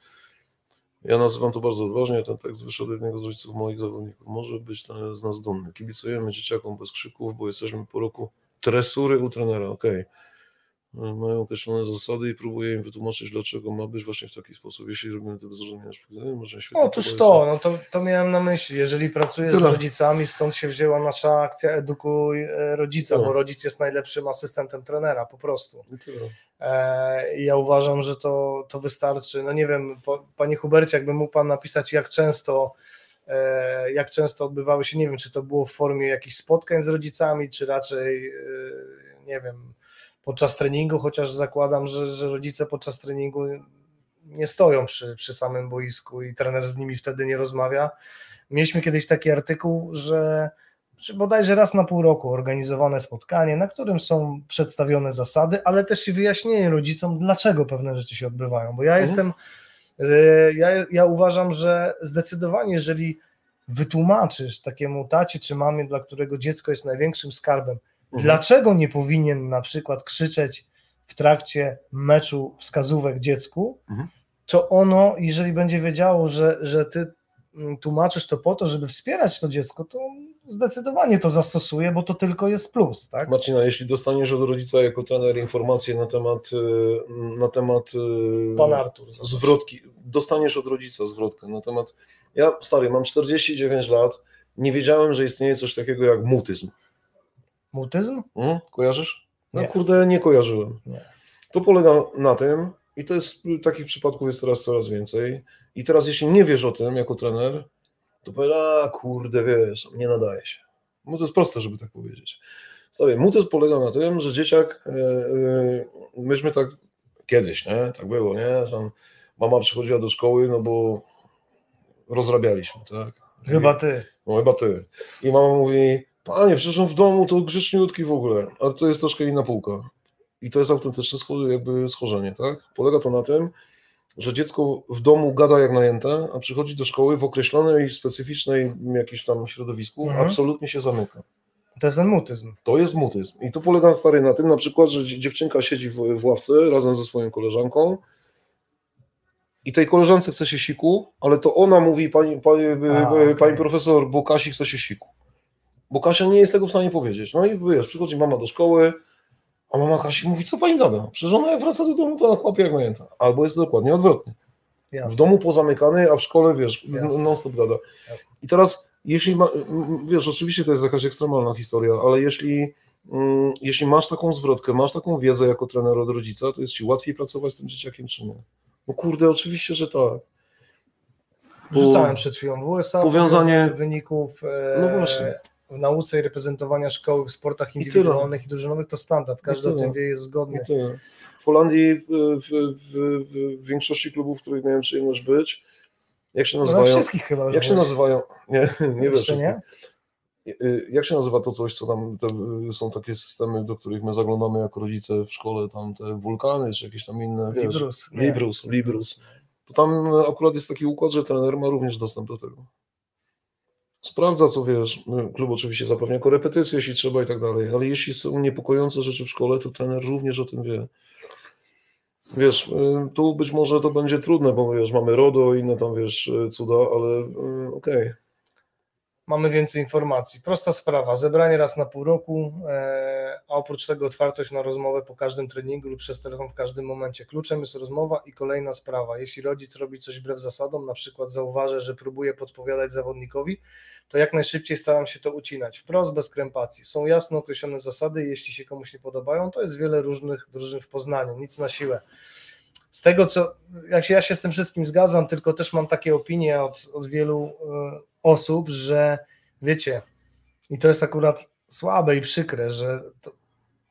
Ja nazywam to bardzo odważnie, ten tekst wyszedł jednego z rodziców moich zawodników. Może być ten z nas dumny. Kibicujemy dzieciakom bez krzyków, bo jesteśmy po roku tresury u trenera, okej. Mają określone zasady i próbuję im wytłumaczyć, dlaczego ma być właśnie w taki sposób. Jeśli robimy to bez zrozumienia, może świetnie. otóż to, no to, to miałem na myśli. Jeżeli pracujesz z Tyle. rodzicami, stąd się wzięła nasza akcja Edukuj e, rodzica, Tyle. bo rodzic jest najlepszym asystentem trenera, po prostu. I tyle. E, Ja uważam, że to, to wystarczy. No nie wiem, po, panie Hubercie, jakby mógł pan napisać, jak często, e, jak często odbywały się, nie wiem, czy to było w formie jakichś spotkań z rodzicami, czy raczej, nie wiem, podczas treningu, chociaż zakładam, że, że rodzice podczas treningu nie stoją przy, przy samym boisku i trener z nimi wtedy nie rozmawia. Mieliśmy kiedyś taki artykuł, że że bodajże raz na pół roku organizowane spotkanie, na którym są przedstawione zasady, ale też i wyjaśnienie rodzicom, dlaczego pewne rzeczy się odbywają. Bo ja Mhm. jestem, e, ja, ja uważam, że zdecydowanie, jeżeli wytłumaczysz takiemu tacie czy mamie, dla którego dziecko jest największym skarbem, Mhm. dlaczego nie powinien na przykład krzyczeć w trakcie meczu wskazówek dziecku, Mhm. to ono, jeżeli będzie wiedziało, że, że ty mm, tłumaczysz to po to, żeby wspierać to dziecko, to zdecydowanie to zastosuje, bo to tylko jest plus, tak? Marcina, jeśli dostaniesz od rodzica jako trener informacje na temat, y, na temat y, Pan Artur. zwrotki, dostaniesz od rodzica zwrotkę na temat. Ja, stary, mam 49 lat, nie wiedziałem, że istnieje coś takiego jak mutyzm. Mutyzm? Hmm? Kojarzysz? No Nie. kurde, nie kojarzyłem. Nie. To polega na tym, i to jest takich przypadków jest teraz coraz więcej. I teraz, jeśli nie wiesz o tym jako trener, to powiesz, a kurde, wiesz, nie nadaje się. No to jest proste, żeby tak powiedzieć. Stary, mutyzm polega na tym, że dzieciak, e, myśmy tak kiedyś, nie? Tak było, nie? Tam mama przychodziła do szkoły, no bo rozrabialiśmy, tak? Chyba ty. No chyba ty. I mama mówi, panie, przecież on w domu to grzeczniutki w ogóle, ale to jest troszkę inna półka. I to jest autentyczne jakby schorzenie, tak? Polega to na tym, że dziecko w domu gada jak najęte, a przychodzi do szkoły w określonej, specyficznej jakimś tam środowisku, Mhm. absolutnie się zamyka. To jest ten mutyzm. To jest mutyzm. I to polega stary na tym, na przykład, że dzie- dziewczynka siedzi w, w ławce razem ze swoją koleżanką i tej koleżance chce się siku, ale to ona mówi, pani, pani, A, pani profesor, bo Kasi chce się siku. Bo Kasia nie jest tego w stanie powiedzieć. No i wiesz, przychodzi mama do szkoły, a mama Kasi mówi, co pani gada? Przecież ona jak wraca do domu, to ona kłapie jak najęta. Albo jest dokładnie odwrotnie. W Jasne. domu pozamykany, a w szkole, wiesz, Jasne. non stop gada. Jasne. I teraz, jeśli ma, wiesz, oczywiście to jest jakaś ekstremalna historia, ale jeśli, mm, jeśli masz taką zwrotkę, masz taką wiedzę jako trener od rodzica, to jest ci łatwiej pracować z tym dzieciakiem, czy nie? No kurde, oczywiście, że tak. Bo- Wrzucałem przed chwilą w USA Powiązanie- wyników e, No właśnie. W nauce i reprezentowania szkoły w sportach indywidualnych i, drużynowych to standard. Każdy o tym wie, jest zgodny. I. W Holandii, w, w, w, w większości klubów, w których miałem przyjemność być, jak się No, na nazywają? wszystkich chyba. Jak się nazywają? Nie, (laughs) nie. Jeszcze nie? Y, Jak się nazywa to coś, co tam te, y, są takie systemy, do których my zaglądamy jako rodzice w szkole, tam te wulkany, czy jakieś tam inne, wiesz, Librus. Librus, Librus. To tam akurat jest taki układ, że trener ma również dostęp do tego. Sprawdza, co wiesz, klub oczywiście zapewnia korepetycje, jeśli trzeba i tak dalej, ale jeśli są niepokojące rzeczy w szkole, to trener również o tym wie. Wiesz, tu być może to będzie trudne, bo wiesz, mamy RODO i inne tam, wiesz, cuda, ale okej. Mamy więcej informacji. Prosta sprawa. Zebranie raz na pół roku, e, a oprócz tego otwartość na rozmowę po każdym treningu lub przez telefon w każdym momencie. Kluczem jest rozmowa i kolejna sprawa. Jeśli rodzic robi coś wbrew zasadom, na przykład zauważę, że próbuje podpowiadać zawodnikowi, to jak najszybciej staram się to ucinać. Wprost, bez krępacji. Są jasno określone zasady. Jeśli się komuś nie podobają, to jest wiele różnych drużyn w Poznaniu. Nic na siłę. Z tego, co jak się, ja się z tym wszystkim zgadzam, tylko też mam takie opinie od, od wielu e, osób, że wiecie, i to jest akurat słabe i przykre, że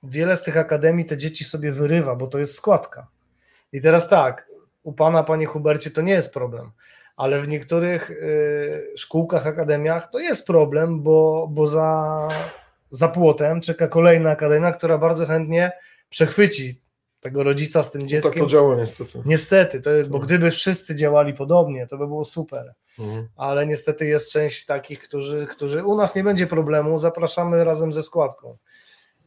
wiele z tych akademii te dzieci sobie wyrywa, bo to jest składka. I teraz tak, u pana, panie Hubercie, to nie jest problem, ale w niektórych y, szkółkach, akademiach to jest problem, bo, bo za, za płotem czeka kolejna akademia, która bardzo chętnie przechwyci tego rodzica z tym Tak dzieckiem. to działa niestety. Niestety, to bo Tak. gdyby wszyscy działali podobnie, to by było super Mhm. ale niestety jest część takich, którzy, którzy u nas nie będzie problemu, zapraszamy razem ze składką.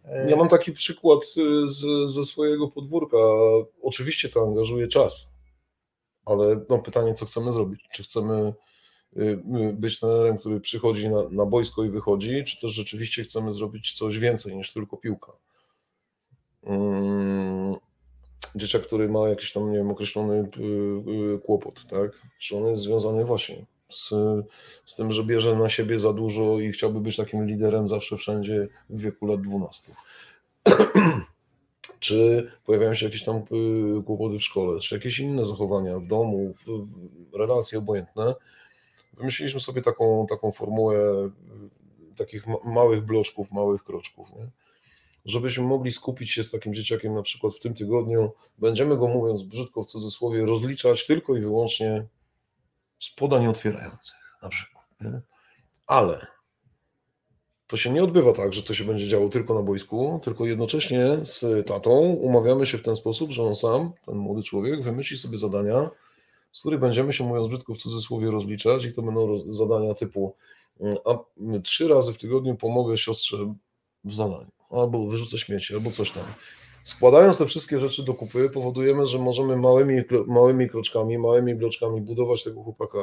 E, Ja mam taki przykład y, z, ze swojego podwórka. Oczywiście to angażuje czas, ale no pytanie, co chcemy zrobić? Czy chcemy y, y, być trenerem, który przychodzi na, na boisko i wychodzi, czy też rzeczywiście chcemy zrobić coś więcej niż tylko piłka? Mm, Dzieciak, który ma jakiś tam, nie wiem, określony y, y, kłopot, tak? Czy on jest związany właśnie z, z tym, że bierze na siebie za dużo i chciałby być takim liderem zawsze wszędzie w wieku lat 12. (clears throat) czy pojawiają się jakieś tam y, kłopoty w szkole, czy jakieś inne zachowania w domu, relacje obojętne. Wymyśliliśmy sobie taką, taką formułę takich ma- małych bloczków, małych kroczków, nie? Żebyśmy mogli skupić się z takim dzieciakiem na przykład w tym tygodniu, będziemy go, mówiąc brzydko w cudzysłowie, rozliczać tylko i wyłącznie z podań otwierających na przykład. Nie? Ale to się nie odbywa tak, że to się będzie działo tylko na boisku, tylko jednocześnie z tatą umawiamy się w ten sposób, że on sam, ten młody człowiek, wymyśli sobie zadania, z których będziemy się, mówiąc brzydko w cudzysłowie, rozliczać i to będą zadania typu mm, a trzy razy w tygodniu pomogę siostrze w zadaniu, albo wyrzucę śmieci, albo coś tam. Składając te wszystkie rzeczy do kupy, powodujemy, że możemy małymi, małymi kroczkami, małymi bloczkami budować tego chłopaka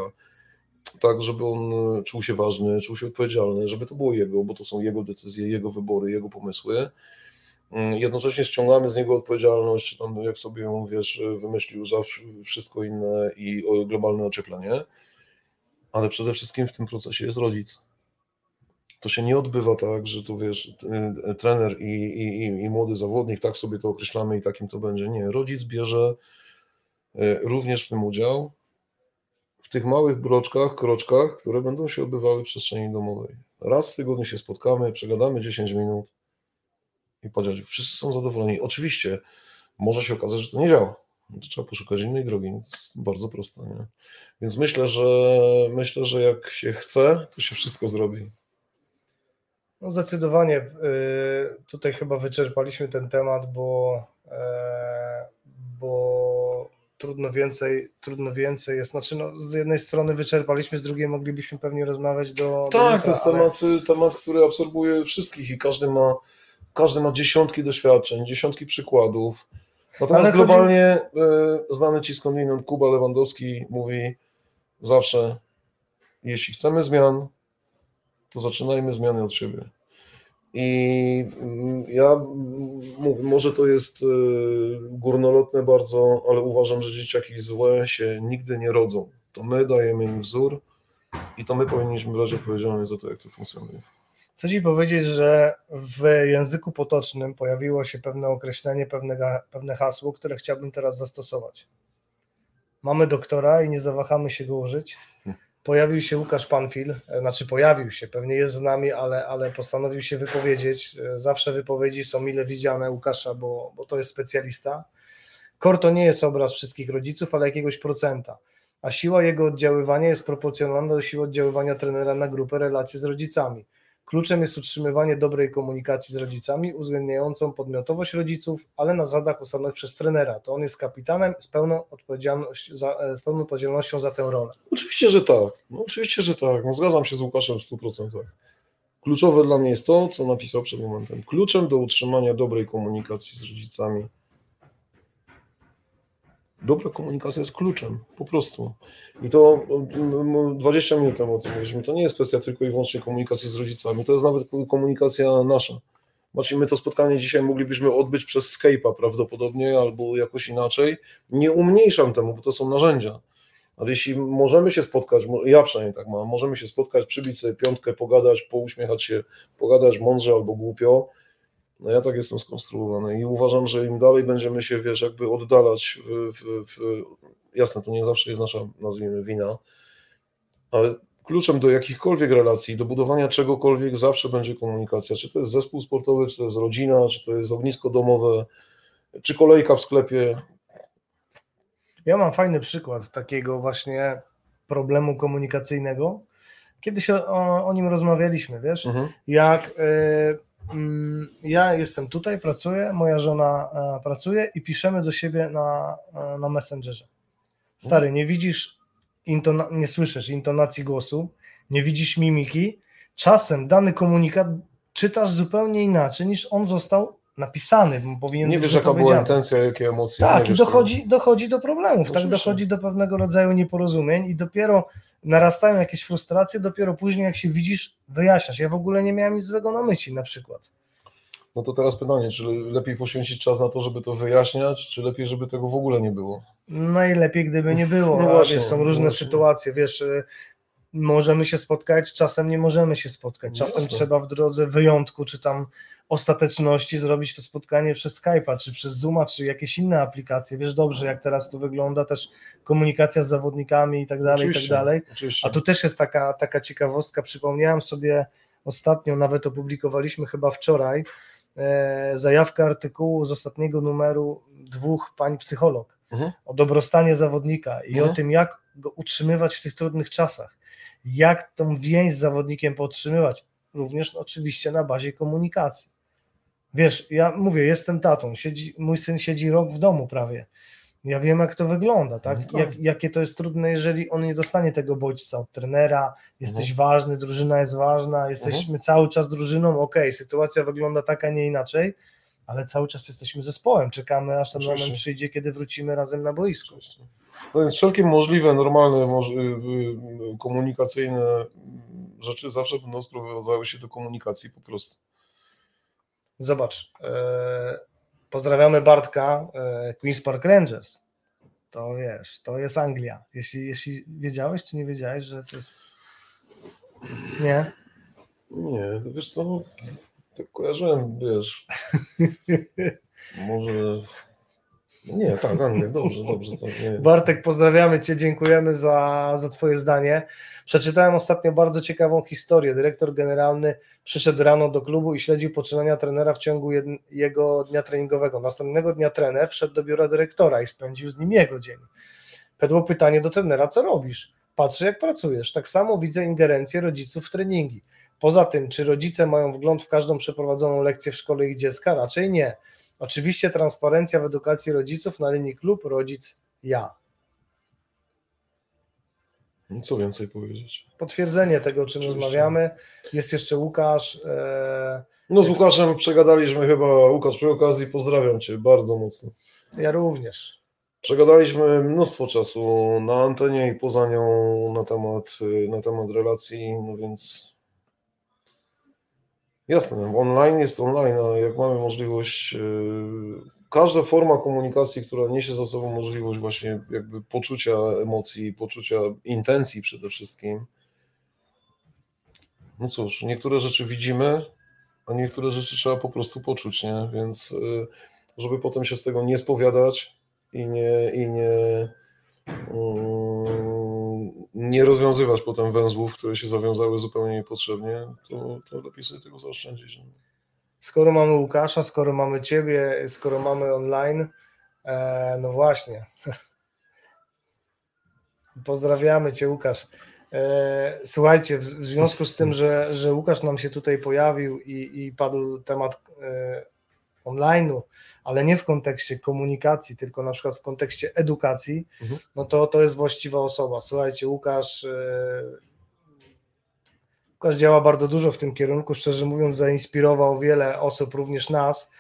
tak, żeby on e, czuł się ważny, czuł się odpowiedzialny, żeby to było jego, bo to są jego decyzje, jego wybory, jego pomysły. Mm, jednocześnie ściągamy z niego odpowiedzialność, tam jak sobie ją, wiesz, wymyślił za wszystko inne i globalne ocieplenie, ale przede wszystkim w tym procesie jest rodzic. To się nie odbywa tak, że tu wiesz, e, trener i, i, i młody zawodnik, tak sobie to określamy i takim to będzie. Nie, rodzic bierze e, również w tym udział, w tych małych broczkach, kroczkach, które będą się odbywały w przestrzeni domowej. Raz w tygodniu się spotkamy, przegadamy 10 minut i powiedzieć, wszyscy są zadowoleni. Oczywiście może się okazać, że to nie działa. To trzeba poszukać innej drogi. To jest bardzo proste. Nie? Więc myślę, że myślę, że jak się chce, to się wszystko zrobi. No zdecydowanie. Y, tutaj chyba wyczerpaliśmy ten temat, bo, e, bo trudno więcej, trudno więcej jest. Znaczy, no, z jednej strony wyczerpaliśmy, z drugiej moglibyśmy pewnie rozmawiać do. Tak, do to jest ale... temat, temat, który absorbuje wszystkich i każdy ma, każdy ma dziesiątki doświadczeń, dziesiątki przykładów. Natomiast ale globalnie chodzi... E, znany ci skądinąd Kuba Lewandowski mówi zawsze, jeśli chcemy zmian, to zaczynajmy zmiany od siebie. I mm, ja mówię, może to jest e, górnolotne bardzo, ale uważam, że dzieciaki złe się nigdy nie rodzą. To my dajemy im wzór i to my powinniśmy brać odpowiedzialność za to, jak to funkcjonuje. Chcę Ci powiedzieć, że w języku potocznym pojawiło się pewne określenie, pewne, pewne hasło, które chciałbym teraz zastosować. Mamy doktora i nie zawahamy się go użyć. Pojawił się Łukasz Panfil, e, znaczy pojawił się, pewnie jest z nami, ale, ale postanowił się wypowiedzieć. E, zawsze wypowiedzi są mile widziane Łukasza, bo, bo to jest specjalista. KOR to nie jest obraz wszystkich rodziców, ale jakiegoś procenta, a siła jego oddziaływania jest proporcjonalna do siły oddziaływania trenera na grupę relacji z rodzicami. Kluczem jest utrzymywanie dobrej komunikacji z rodzicami, uwzględniającą podmiotowość rodziców, ale na zasadach ustalonych przez trenera. To on jest kapitanem z pełną, odpowiedzialność za, e, z pełną odpowiedzialnością za tę rolę. Oczywiście, że tak. No, oczywiście, że tak. No, zgadzam się z Łukaszem w 100%. Kluczowe dla mnie jest to, co napisał przed momentem. Kluczem do utrzymania dobrej komunikacji z rodzicami dobra komunikacja jest kluczem, po prostu. I to 20 minut temu o tym mówiliśmy, to nie jest kwestia tylko i wyłącznie komunikacji z rodzicami, to jest nawet komunikacja nasza. Właśnie my to spotkanie dzisiaj moglibyśmy odbyć przez Skype'a prawdopodobnie albo jakoś inaczej. Nie umniejszam temu, bo to są narzędzia. Ale jeśli możemy się spotkać, ja przynajmniej tak mam, możemy się spotkać, przybić sobie piątkę, pogadać, pouśmiechać się, pogadać mądrze albo głupio, no ja tak jestem skonstruowany i uważam, że im dalej będziemy się, wiesz, jakby oddalać, w, w, jasne, to nie zawsze jest nasza, nazwijmy, wina, ale kluczem do jakichkolwiek relacji, do budowania czegokolwiek zawsze będzie komunikacja, czy to jest zespół sportowy, czy to jest rodzina, czy to jest ognisko domowe, czy kolejka w sklepie. Ja mam fajny przykład takiego właśnie problemu komunikacyjnego. Kiedyś o, o nim rozmawialiśmy, wiesz, mhm. jak... Y ja jestem tutaj, pracuję, moja żona e, pracuje i piszemy do siebie na, e, na Messengerze. Stary, nie widzisz, intona- nie słyszysz intonacji głosu, nie widzisz mimiki. Czasem dany komunikat czytasz zupełnie inaczej niż on został napisany, powinien Nie wiesz, jaka była intencja, jakie emocje. Tak, i dochodzi, dochodzi do problemów, tak dochodzi do pewnego rodzaju nieporozumień i dopiero narastają jakieś frustracje, dopiero później jak się widzisz, wyjaśniasz. Ja w ogóle nie miałem nic złego na myśli na przykład. No to teraz pytanie, czy lepiej poświęcić czas na to, żeby to wyjaśniać, czy lepiej, żeby tego w ogóle nie było? Najlepiej, gdyby nie było. (laughs) No właśnie, wiesz, są różne właśnie. sytuacje, wiesz, y, możemy się spotkać, czasem nie możemy się spotkać, czasem Jasne. trzeba w drodze wyjątku, czy tam ostateczności zrobić to spotkanie przez Skype'a, czy przez Zooma, czy jakieś inne aplikacje. Wiesz dobrze, jak teraz to wygląda, też komunikacja z zawodnikami i tak dalej, i tak dalej. Oczywiście. A tu też jest taka, taka ciekawostka, przypomniałem sobie ostatnio, nawet opublikowaliśmy chyba wczoraj, e, zajawkę artykułu z ostatniego numeru dwóch pań psycholog mhm. o dobrostanie zawodnika i mhm. o tym, jak go utrzymywać w tych trudnych czasach, jak tą więź z zawodnikiem podtrzymywać, również oczywiście na bazie komunikacji. Wiesz, ja mówię, jestem tatą, siedzi, mój syn siedzi rok w domu prawie. Ja wiem, jak to wygląda, tak? No tak. Jak, jakie to jest trudne, jeżeli on nie dostanie tego bodźca od trenera, jesteś mhm. ważny, drużyna jest ważna, jesteśmy mhm. cały czas drużyną, ok, sytuacja wygląda tak, a nie inaczej, ale cały czas jesteśmy zespołem. Czekamy, aż ten Oczywiście. moment przyjdzie, kiedy wrócimy razem na boisko. No więc wszelkie możliwe, normalne, y, y, komunikacyjne rzeczy zawsze będą sprowadzały się do komunikacji po prostu. Zobacz, e, pozdrawiamy Bartka, e, Queen's Park Rangers. To wiesz, to jest Anglia. Jeśli, jeśli wiedziałeś, czy nie wiedziałeś, że to jest. Nie. Nie, to wiesz co, tak kojarzyłem, wiesz, (laughs) może... Nie, tak, Anglia, dobrze, dobrze. Bartek, pozdrawiamy Cię, dziękujemy za, za Twoje zdanie. Przeczytałem ostatnio bardzo ciekawą historię. Dyrektor generalny przyszedł rano do klubu i śledził poczynania trenera w ciągu jego dnia treningowego. Następnego dnia trener wszedł do biura dyrektora i spędził z nim jego dzień. Padło pytanie do trenera, co robisz? Patrzę, jak pracujesz. Tak samo widzę ingerencję rodziców w treningi. Poza tym, czy rodzice mają wgląd w każdą przeprowadzoną lekcję w szkole ich dziecka? Raczej nie. Oczywiście transparencja w edukacji rodziców na linii klub, rodzic, ja. Co więcej powiedzieć? Potwierdzenie tego, o czym Oczywiście. rozmawiamy. Jest jeszcze Łukasz. E, No z Łukaszem przegadaliśmy chyba, Łukasz przy okazji pozdrawiam Cię bardzo mocno. ja również. Przegadaliśmy mnóstwo czasu na antenie i poza nią na temat, na temat relacji, no więc jasne, online jest online, ale jak mamy możliwość, y, każda forma komunikacji, która niesie za sobą możliwość właśnie jakby poczucia emocji, poczucia intencji przede wszystkim, no cóż, niektóre rzeczy widzimy, a niektóre rzeczy trzeba po prostu poczuć, nie? Więc y, żeby potem się z tego nie spowiadać, i nie, i nie, mm, nie rozwiązywać potem węzłów, które się zawiązały zupełnie niepotrzebnie, to, to lepiej sobie tego zaoszczędzić. no. Skoro mamy Łukasza, skoro mamy Ciebie, skoro mamy online, e, no właśnie. (laughs) Pozdrawiamy Cię, Łukasz. E, słuchajcie, w, w związku z tym, że, że Łukasz nam się tutaj pojawił i, i padł temat e, online'u, ale nie w kontekście komunikacji, tylko na przykład w kontekście edukacji, Mhm. no to to jest właściwa osoba. Słuchajcie, Łukasz e, Łukasz działa bardzo dużo w tym kierunku, szczerze mówiąc, zainspirował wiele osób, również nas.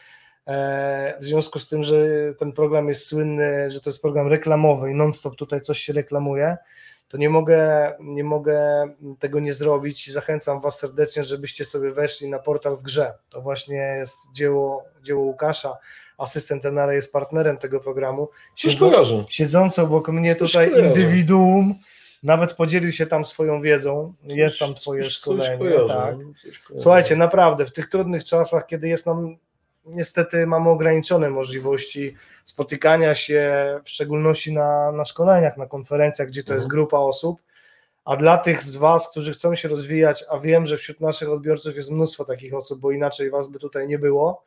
E, W związku z tym, że ten program jest słynny, że to jest program reklamowy i non-stop tutaj coś się reklamuje, to nie mogę, nie mogę tego nie zrobić i zachęcam Was serdecznie, żebyście sobie weszli na portal w grze. To właśnie jest dzieło, dzieło Łukasza. Asystent Tenara jest partnerem tego programu. Siedzą- siedzący obok mnie Coś tutaj kojarzę. indywiduum, nawet podzielił się tam swoją wiedzą, jest tam twoje szkolenie, tak. Słuchajcie, naprawdę, w tych trudnych czasach, kiedy jest nam, niestety mamy ograniczone możliwości spotykania się, w szczególności na, na szkoleniach, na konferencjach, gdzie to jest Mhm. grupa osób, a dla tych z Was, którzy chcą się rozwijać, a wiem, że wśród naszych odbiorców jest mnóstwo takich osób, bo inaczej Was by tutaj nie było,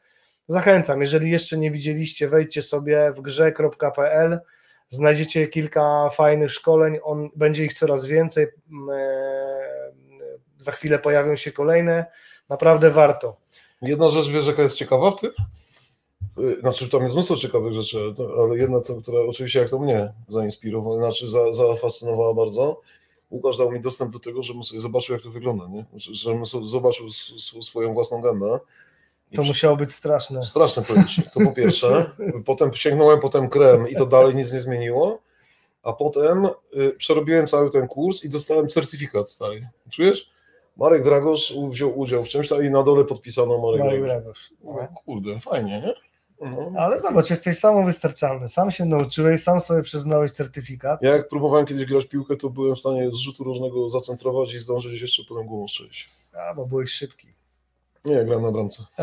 zachęcam, jeżeli jeszcze nie widzieliście, wejdźcie sobie w grze.pl, znajdziecie kilka fajnych szkoleń, on, będzie ich coraz więcej, m, e, za chwilę pojawią się kolejne, naprawdę warto. Jedna rzecz, wiesz, jaka jest ciekawa w tym? Y, Znaczy, tam jest mnóstwo ciekawych rzeczy, ale jedna, która oczywiście jak to mnie zainspirowała, znaczy za, zafascynowała bardzo. Łukasz dał mi dostęp do tego, żebym sobie zobaczył, jak to wygląda, nie? Znaczy, Żebym zobaczył swoją własną gębę. I To przy- musiało być straszne. Straszne pojęcie. To po pierwsze. (laughs) Potem sięgnąłem potem krem i to dalej nic nie zmieniło. A potem y, przerobiłem cały ten kurs i dostałem certyfikat stary. Czujesz? Marek Dragosz wziął udział w czymś i na dole podpisano Marek, Marek Dragosz. Dragosz. O, kurde, fajnie, nie? No. Ale zobacz, jesteś samowystarczalny. Sam się nauczyłeś, sam sobie przyznałeś certyfikat. Ja jak próbowałem kiedyś grać piłkę, to byłem w stanie z rzutu różnego zacentrować i zdążyć jeszcze potem głową strzelić. A, bo byłeś szybki. Nie, grałem na bramce. (laughs)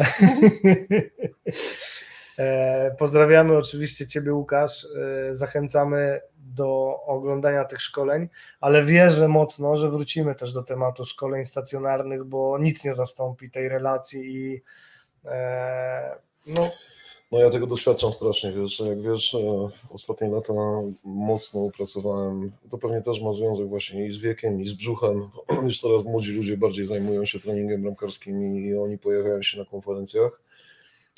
E, Pozdrawiamy oczywiście Ciebie, Łukasz. E, Zachęcamy do oglądania tych szkoleń, ale wierzę mocno, że wrócimy też do tematu szkoleń stacjonarnych, bo nic nie zastąpi tej relacji i e, no, No ja tego doświadczam strasznie, wiesz, jak wiesz, ostatnie lata mocno pracowałem, to pewnie też ma związek właśnie i z wiekiem, i z brzuchem, (clears throat) już teraz młodzi ludzie bardziej zajmują się treningiem bramkarskim i oni pojawiają się na konferencjach,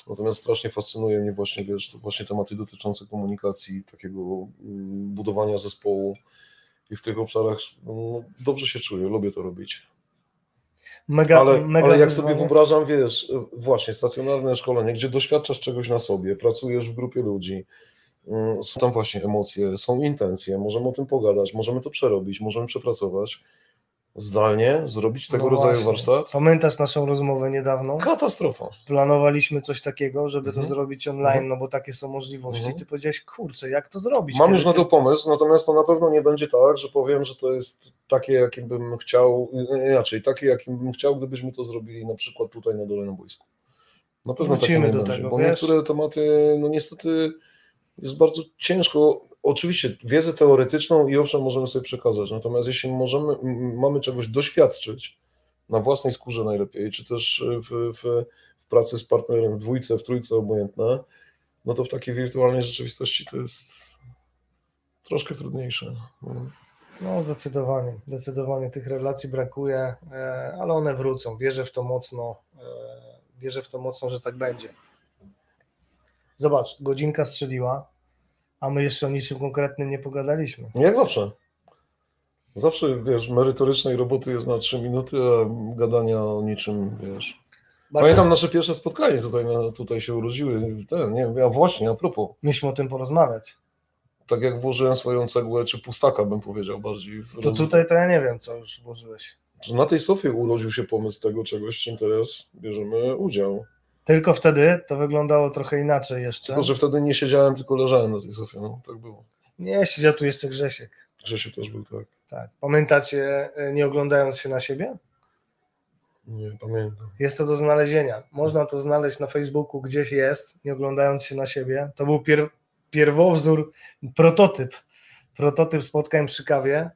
natomiast strasznie fascynuje mnie właśnie, wiesz, właśnie tematy dotyczące komunikacji, takiego mm, budowania zespołu i w tych obszarach no, dobrze się czuję, lubię to robić. Mega, Ale, mega ale jak wyzwanie. sobie wyobrażam, wiesz, właśnie stacjonarne szkolenie, gdzie doświadczasz czegoś na sobie, pracujesz w grupie ludzi, mm, są tam właśnie emocje, są intencje, możemy o tym pogadać, możemy to przerobić, możemy przepracować. Zdalnie zrobić tego No rodzaju właśnie. warsztat? Pamiętasz naszą rozmowę niedawną? Katastrofa. Planowaliśmy coś takiego, żeby to Mhm. zrobić online, Mhm. no bo takie są możliwości. Mhm. Ty powiedziałeś, kurczę, jak to zrobić? Mam już na to pomysł, natomiast to na pewno nie będzie tak, że powiem, że to jest takie, jakim bym chciał, inaczej, takie, jakim bym chciał, gdybyśmy to zrobili na przykład tutaj na dole na boisku. Na pewno takie Wrócimy do będzie, tego, bo wiesz? niektóre tematy, no niestety jest bardzo ciężko, oczywiście wiedzę teoretyczną i owszem możemy sobie przekazać, natomiast jeśli możemy, mamy czegoś doświadczyć na własnej skórze najlepiej, czy też w, w, w pracy z partnerem, w dwójce, w trójce obojętne, no to w takiej wirtualnej rzeczywistości to jest troszkę trudniejsze. No. No, zdecydowanie. Zdecydowanie tych relacji brakuje, e, ale one wrócą. Wierzę w to mocno. e, Wierzę w to mocno, że tak będzie. Zobacz, godzinka strzeliła, a my jeszcze o niczym konkretnym nie pogadaliśmy. Jak zawsze. Zawsze, wiesz, merytorycznej roboty jest na trzy minuty, a gadania o niczym, wiesz. Pamiętam nasze pierwsze spotkanie tutaj, na, tutaj się urodziły, ten, nie a właśnie, a propos, Myśmy o tym porozmawiać. tak jak włożyłem swoją cegłę, czy pustaka bym powiedział bardziej. To tutaj to ja nie wiem, co już włożyłeś. Na tej sofie urodził się pomysł tego czegoś, czym teraz bierzemy udział. Tylko wtedy to wyglądało trochę inaczej jeszcze. Tylko, że wtedy nie siedziałem, tylko leżałem na tej sofie, no, tak było. Nie, siedział tu jeszcze Grzesiek. Grzesiu też był tak. Tak. Pamiętacie, e, nie oglądając się na siebie? Nie, pamiętam. Jest to do znalezienia. Można to znaleźć na Facebooku, gdzieś jest, nie oglądając się na siebie. To był pier, pierwowzór, prototyp. Prototyp spotkań przy kawie.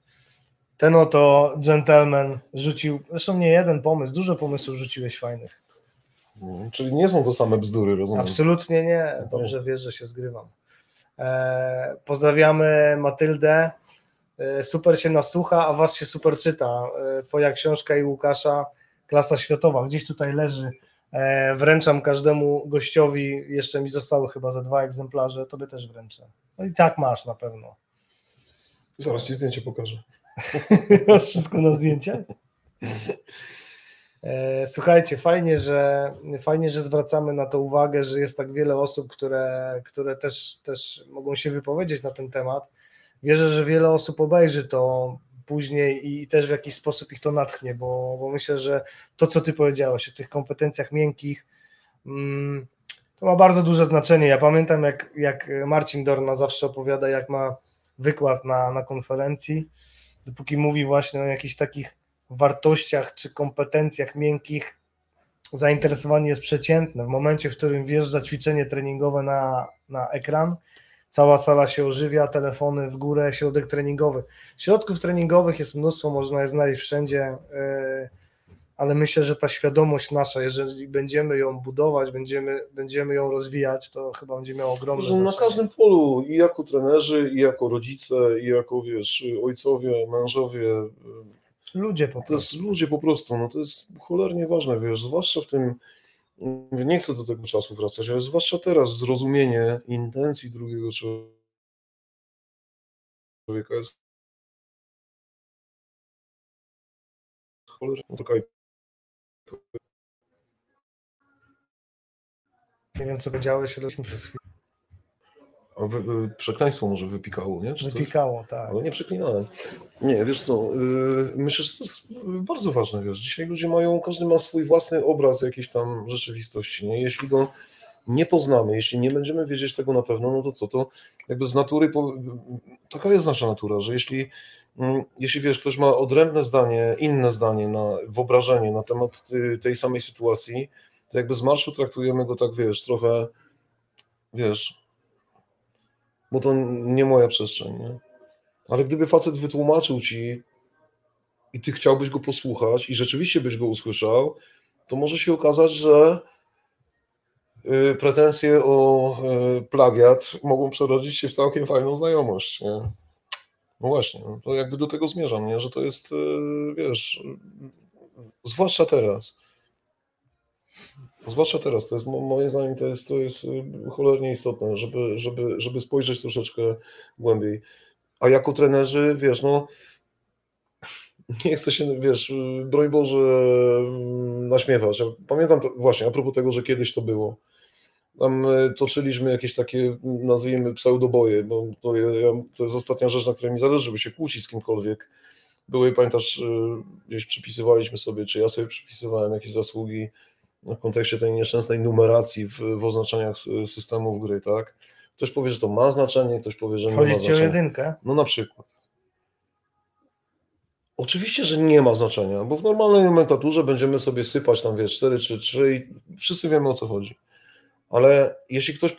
Ten oto gentleman rzucił, zresztą nie jeden pomysł, dużo pomysłów rzuciłeś fajnych. No, czyli nie są to same bzdury, rozumiem. Absolutnie nie. Dobrze wiesz, że się zgrywam. E, pozdrawiamy Matyldę. E, super się nasłucha, a was się super czyta. E, twoja książka i Łukasza, klasa światowa, gdzieś tutaj leży. Wręczam każdemu gościowi, jeszcze mi zostały chyba ze dwa egzemplarze, tobie też wręczę. No i tak masz na pewno. Zaraz ci zdjęcie pokażę. (laughs) Wszystko na zdjęcie? (laughs) E, Słuchajcie, fajnie że, fajnie, że zwracamy na to uwagę, że jest tak wiele osób, które, które też, też mogą się wypowiedzieć na ten temat. Wierzę, że wiele osób obejrzy to później i też w jakiś sposób ich to natchnie, bo, bo myślę, że to, co ty powiedziałeś o tych kompetencjach miękkich, mm, to ma bardzo duże znaczenie. Ja pamiętam, jak, jak Marcin Dorna zawsze opowiada, jak ma wykład na, na konferencji, dopóki mówi właśnie o jakichś takich wartościach czy kompetencjach miękkich, zainteresowanie jest przeciętne. W momencie, w którym wjeżdża ćwiczenie treningowe na, na ekran, cała sala się ożywia, telefony w górę, środek treningowy. Środków treningowych jest mnóstwo, można je znaleźć wszędzie, yy, ale myślę, że ta świadomość nasza, jeżeli będziemy ją budować, będziemy, będziemy ją rozwijać, to chyba będzie miało ogromne Że na znaczenie. każdym polu, i jako trenerzy, i jako rodzice, i jako, wiesz, ojcowie, mężowie, Ludzie po to jest prostu. ludzie po prostu, no to jest cholernie ważne, wiesz, zwłaszcza w tym, nie chcę do tego czasu wracać, ale zwłaszcza teraz zrozumienie intencji drugiego człowieka jest cholernie taka Nie wiem, co powiedziałeś, ale już mi przez wy, y, przekleństwo może wypikało, nie? Czy coś? wypikało, tak. Ale nie przeklinałem. Nie, wiesz co, yy, myślę, że to jest bardzo ważne, wiesz, dzisiaj ludzie mają, każdy ma swój własny obraz jakiejś tam rzeczywistości, nie? Jeśli go nie poznamy, jeśli nie będziemy wiedzieć tego na pewno, no to co, to jakby z natury, taka jest nasza natura, że jeśli, mm, jeśli wiesz, ktoś ma odrębne zdanie, inne zdanie, na, wyobrażenie na temat y, tej samej sytuacji, to jakby z marszu traktujemy go tak, wiesz, trochę, wiesz, bo to nie moja przestrzeń, nie? Ale gdyby facet wytłumaczył ci i ty chciałbyś go posłuchać i rzeczywiście byś go usłyszał, to może się okazać, że y, pretensje o y, plagiat mogą przerodzić się w całkiem fajną znajomość. Nie? No właśnie, no to jakby do tego zmierzam, nie? że to jest, y, wiesz, zwłaszcza teraz. Zwłaszcza teraz, to jest mo- moim zdaniem to jest, to jest y, cholernie istotne, żeby, żeby, żeby spojrzeć troszeczkę głębiej. A jako trenerzy, wiesz, no nie chcę się, wiesz, broń Boże, mm, naśmiewać. Pamiętam to właśnie, a propos tego, że kiedyś to było. Tam e, toczyliśmy jakieś takie, nazwijmy, pseudoboje, bo to, ja, to jest ostatnia rzecz, na której mi zależy, żeby się kłócić z kimkolwiek. Były, pamiętasz, gdzieś przypisywaliśmy sobie, czy ja sobie przypisywałem jakieś zasługi w kontekście tej nieszczęsnej numeracji w, w oznaczeniach systemów gry, tak? Ktoś powie, że to ma znaczenie, ktoś powie, że nie ma Chodzi ci o znaczenia. jedynkę? No na przykład. Oczywiście, że nie ma znaczenia, bo w normalnej nomenklaturze będziemy sobie sypać tam, wiesz, 4 czy 3 i wszyscy wiemy o co chodzi. Ale jeśli ktoś, y,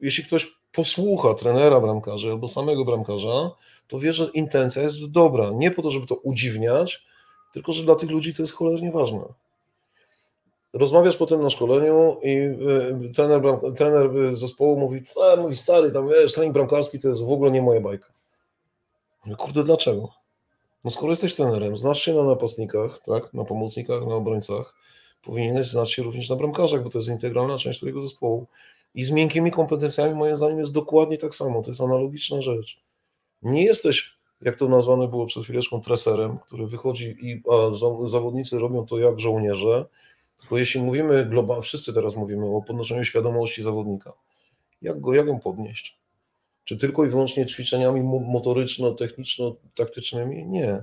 jeśli ktoś posłucha trenera bramkarzy albo samego bramkarza, to wie, że intencja jest dobra. Nie po to, żeby to udziwniać, tylko że dla tych ludzi to jest cholernie ważne. Rozmawiasz potem na szkoleniu i y, trener, trener y, zespołu mówi, co mój stary, tam wiesz, trening bramkarski to jest w ogóle nie moja bajka. Mówię, Kurde, dlaczego? No skoro jesteś trenerem, znasz się na napastnikach, tak, na pomocnikach, na obrońcach, powinieneś znać się również na bramkarzach, bo to jest integralna część twojego zespołu. I z miękkimi kompetencjami moim zdaniem jest dokładnie tak samo, to jest analogiczna rzecz. Nie jesteś, jak to nazwane było przed chwileczką, treserem, który wychodzi i a za- zawodnicy robią to jak żołnierze, tylko jeśli mówimy globalnie, wszyscy teraz mówimy o podnoszeniu świadomości zawodnika. Jak go, jak ją podnieść? Czy tylko i wyłącznie ćwiczeniami mo- motoryczno-techniczno-taktycznymi? Nie.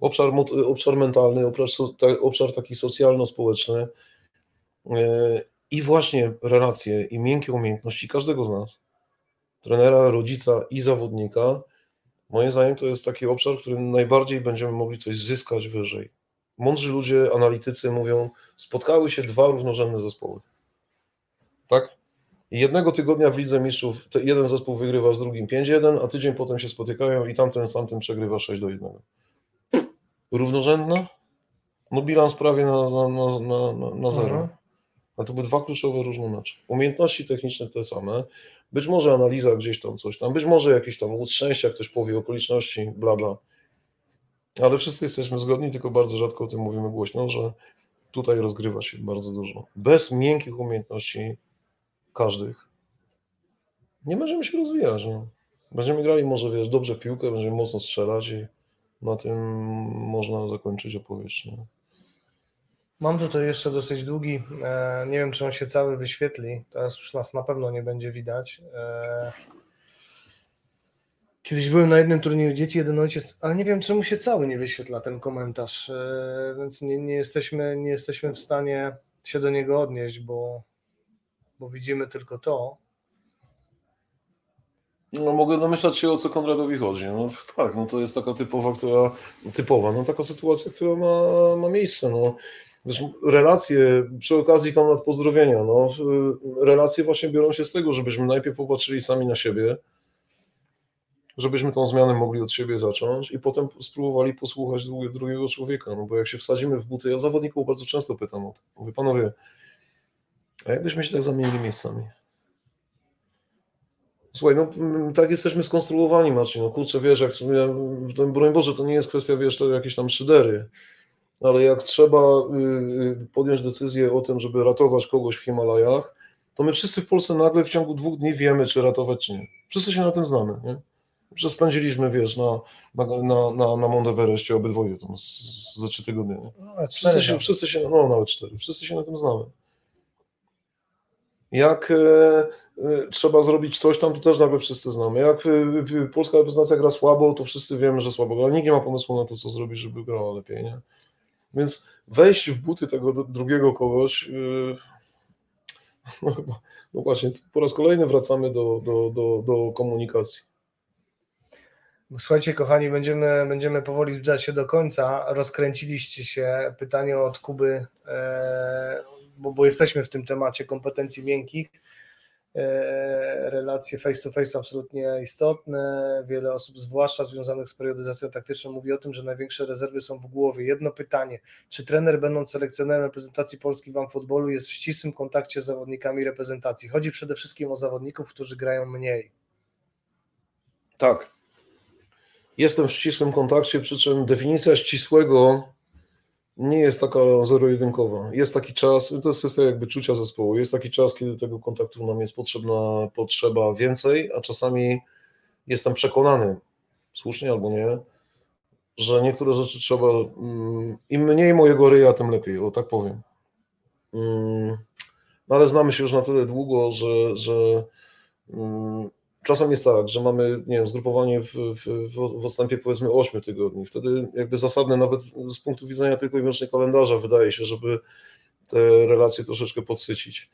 Obszar, obszar mentalny, obszar, obszar taki socjalno-społeczny yy, i właśnie relacje i miękkie umiejętności każdego z nas, trenera, rodzica i zawodnika, moim zdaniem to jest taki obszar, w którym najbardziej będziemy mogli coś zyskać wyżej. Mądrzy ludzie, analitycy mówią, spotkały się dwa równorzędne zespoły. Tak? I jednego tygodnia w Lidze Mistrzów jeden zespół wygrywa z drugim 5-1, a tydzień potem się spotykają i tamten z tamtym przegrywa 6 do 1. Równorzędna? No bilans prawie na, na, na, na, na, na zero. Mhm. A to były dwa kluczowe różne mecze. Umiejętności techniczne te same, być może analiza gdzieś tam coś tam, być może jakiś tam łód szczęścia, ktoś powie okoliczności, bla bla. Ale wszyscy jesteśmy zgodni, tylko bardzo rzadko o tym mówimy głośno, że tutaj rozgrywa się bardzo dużo. Bez miękkich umiejętności każdych nie będziemy się rozwijać. No. Będziemy grali może, wiesz, dobrze w piłkę, będziemy mocno strzelać i na tym można zakończyć opowieść. Nie? Mam tutaj jeszcze dosyć długi, e, nie wiem czy on się cały wyświetli, teraz już nas na pewno nie będzie widać. Kiedyś byłem na jednym turnieju dzieci, jeden ojciec, ale nie wiem czemu się cały nie wyświetla ten komentarz, e, więc nie, nie, jesteśmy, nie jesteśmy w stanie się do niego odnieść, bo, bo widzimy tylko to. No mogę domyślać się o co Konradowi chodzi. No tak, no to jest taka typowa, która typowa, no taka sytuacja, która ma, ma miejsce. No. Wiesz, relacje, przy okazji Konrad pozdrowienia, no, relacje właśnie biorą się z tego, żebyśmy najpierw popatrzyli sami na siebie, żebyśmy tą zmianę mogli od siebie zacząć i potem spróbowali posłuchać drugie- drugiego człowieka, no bo jak się wsadzimy w buty, ja zawodników bardzo często pytam o to, mówię, panowie, a jakbyśmy się tak zamienili miejscami? Słuchaj, no mm, tak jesteśmy skonstruowani, Marcin, no kurczę, wiesz, jak, ja, broń Boże, to nie jest kwestia, wiesz, jakieś tam szydery, ale jak trzeba y, y, podjąć decyzję o tym, żeby ratować kogoś w Himalajach, to my wszyscy w Polsce nagle w ciągu dwóch dni wiemy, czy ratować, czy nie. Wszyscy się na tym znamy, nie? Że spędziliśmy, wiesz, na, na, na, na, na Mount Everestie obydwoje tam z- za trzy tygodnie, nie? No, Wszyscy się, wszyscy się, no nawet cztery, wszyscy się na tym znamy. Jak e, e, trzeba zrobić coś tam, to też nagle wszyscy znamy. Jak e, e, polska reprezentacja gra słabo, to wszyscy wiemy, że słabo gra, ale nikt nie ma pomysłu na to, co zrobić, żeby grała lepiej, nie? Więc wejść w buty tego drugiego kogoś, e, (laughs) no, chyba- no właśnie, po raz kolejny wracamy do, do, do, do komunikacji. Słuchajcie, kochani, będziemy, będziemy powoli zbliżać się do końca. Rozkręciliście się. Pytanie od Kuby, e, bo, bo jesteśmy w tym temacie kompetencji miękkich. E, relacje face to face absolutnie istotne. Wiele osób, zwłaszcza związanych z periodyzacją taktyczną, mówi o tym, że największe rezerwy są w głowie. Jedno pytanie: czy trener, będąc selekcjonerem reprezentacji Polski w futbolu, jest w ścisłym kontakcie z zawodnikami reprezentacji? Chodzi przede wszystkim o zawodników, którzy grają mniej. Tak. Jestem w ścisłym kontakcie, przy czym definicja ścisłego nie jest taka zero-jedynkowa. Jest taki czas, to jest kwestia jakby czucia zespołu, jest taki czas, kiedy tego kontaktu nam jest potrzebna, potrzeba więcej, a czasami jestem przekonany, słusznie albo nie, że niektóre rzeczy trzeba, mm, im mniej mojego ryja, tym lepiej, o tak powiem. Mm, No ale znamy się już na tyle długo, że, że mm, czasem jest tak, że mamy, nie wiem, zgrupowanie w, w, w odstępie powiedzmy 8 tygodni. Wtedy jakby zasadne nawet z punktu widzenia tylko i wyłącznie kalendarza wydaje się, żeby te relacje troszeczkę podsycić.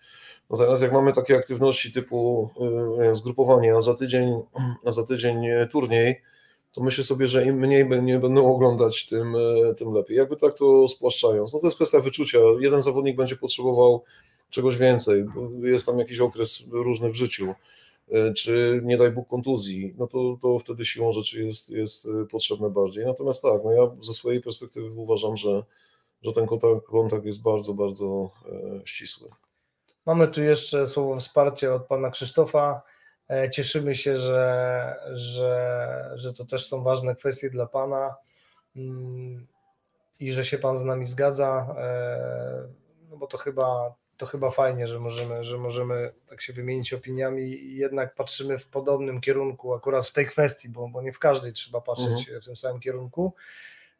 Natomiast jak mamy takie aktywności typu y, wiem, zgrupowanie, a za tydzień, a za tydzień turniej, to myślę sobie, że im mniej nie będą oglądać, tym, e, tym lepiej. Jakby tak to spłaszczając. No to jest kwestia wyczucia. Jeden zawodnik będzie potrzebował czegoś więcej, bo jest tam jakiś okres różny w życiu, czy nie daj Bóg kontuzji, no to, to wtedy siłą rzeczy jest, jest e, potrzebne bardziej. Natomiast tak, no ja ze swojej perspektywy uważam, że, że ten kontakt, kontakt jest bardzo, bardzo e, ścisły. Mamy tu jeszcze słowo wsparcia od pana Krzysztofa. E, Cieszymy się, że, że, że to też są ważne kwestie dla pana mm, i że się pan z nami zgadza, e, no bo to chyba, to chyba fajnie, że możemy, że możemy tak się wymienić opiniami i jednak patrzymy w podobnym kierunku akurat w tej kwestii, bo, bo nie w każdej trzeba patrzeć w tym samym kierunku.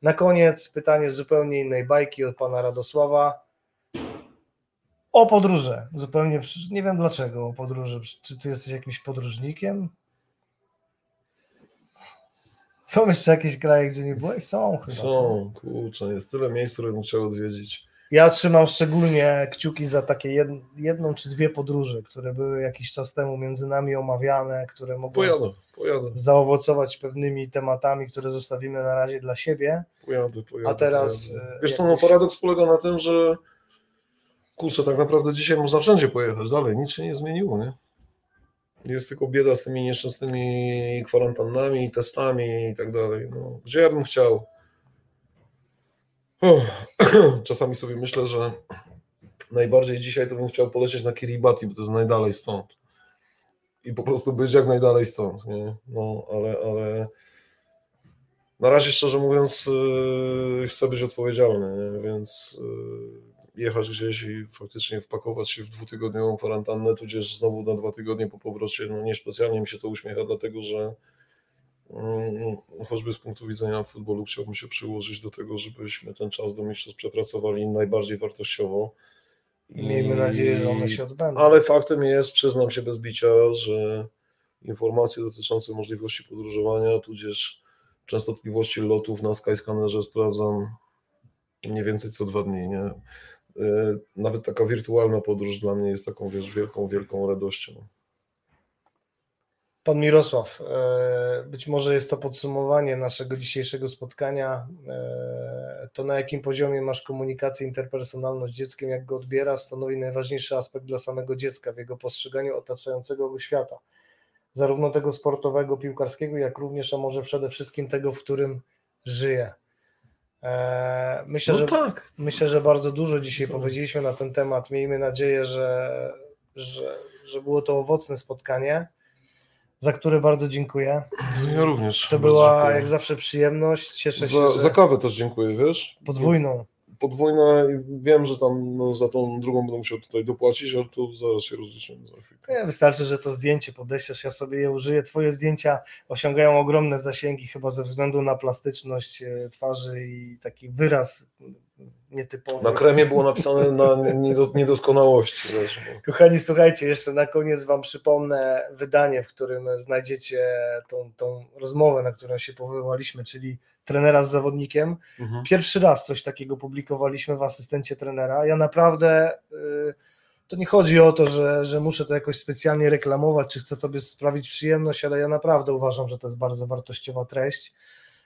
Na koniec pytanie z zupełnie innej bajki od pana Radosława. O podróże. Zupełnie nie wiem dlaczego o podróże. Czy ty jesteś jakimś podróżnikiem? Są jeszcze jakieś kraje, gdzie nie byłeś? Są chyba. Są, kurczę, jest tyle miejsc, które bym chciał odwiedzić. Ja trzymam szczególnie kciuki za takie jed, jedną czy dwie podróże, które były jakiś czas temu między nami omawiane, które mogą Pojadę, pojadę, zaowocować pewnymi tematami, które zostawimy na razie dla siebie. pojadę, pojadę. A teraz, pojadę. e, Wiesz co, no paradoks polega na tym, że kurczę, tak naprawdę dzisiaj można wszędzie pojechać dalej, nic się nie zmieniło, nie? Jest tylko bieda z tymi nieszczęsnymi kwarantannami, testami i tak dalej. No, gdzie ja bym chciał? (clears throat) Czasami sobie myślę, że najbardziej dzisiaj to bym chciał polecieć na Kiribati, bo to jest najdalej stąd. I po prostu być jak najdalej stąd, nie? No, ale, ale na razie szczerze mówiąc yy, chcę być odpowiedzialny, nie? więc yy, jechać gdzieś i faktycznie wpakować się w dwutygodniową kwarantannę, tudzież znowu na dwa tygodnie po powrocie, no niespecjalnie mi się to uśmiecha, dlatego że choćby z punktu widzenia futbolu chciałbym się przyłożyć do tego, żebyśmy ten czas do mistrzostw przepracowali najbardziej wartościowo. I- Miejmy nadzieję, że one się odbędą. ale faktem jest, przyznam się bez bicia, że informacje dotyczące możliwości podróżowania, tudzież częstotliwości lotów na Skyscannerze sprawdzam mniej więcej co dwa dni. Nie? Yy, Nawet taka wirtualna podróż dla mnie jest taką, wiesz, wielką, wielką radością. Pan Mirosław, e, być może jest to podsumowanie naszego dzisiejszego spotkania. E, To na jakim poziomie masz komunikację interpersonalną z dzieckiem, jak go odbiera, stanowi najważniejszy aspekt dla samego dziecka w jego postrzeganiu otaczającego go świata. Zarówno tego sportowego, piłkarskiego, jak również, a może przede wszystkim tego, w którym żyje. E, Myślę, No że tak. Myślę, że bardzo dużo dzisiaj Tak. powiedzieliśmy na ten temat. Miejmy nadzieję, że, że, że było to owocne spotkanie, za które bardzo dziękuję. Ja również. To była dziękuję. jak zawsze przyjemność. Cieszę się, Za, że za kawę też dziękuję, wiesz? podwójną. Podwójna i wiem, że tam no, za tą drugą będę musiał tutaj dopłacić, ale to zaraz się rozliczymy za chwilkę. Nie, wystarczy, że to zdjęcie podeślesz, ja sobie je użyję. Twoje zdjęcia osiągają ogromne zasięgi, chyba ze względu na plastyczność e, twarzy i taki wyraz nietypowy. Na kremie było napisane na niedo- niedoskonałości. Kochani, słuchajcie, jeszcze na koniec Wam przypomnę wydanie, w którym znajdziecie tą, tą rozmowę, na którą się powoływaliśmy, czyli trenera z zawodnikiem. mhm. Pierwszy raz coś takiego publikowaliśmy w asystencie trenera. Ja naprawdę, y, to nie chodzi o to, że, że muszę to jakoś specjalnie reklamować, czy chcę Tobie sprawić przyjemność, ale ja naprawdę uważam, że to jest bardzo wartościowa treść.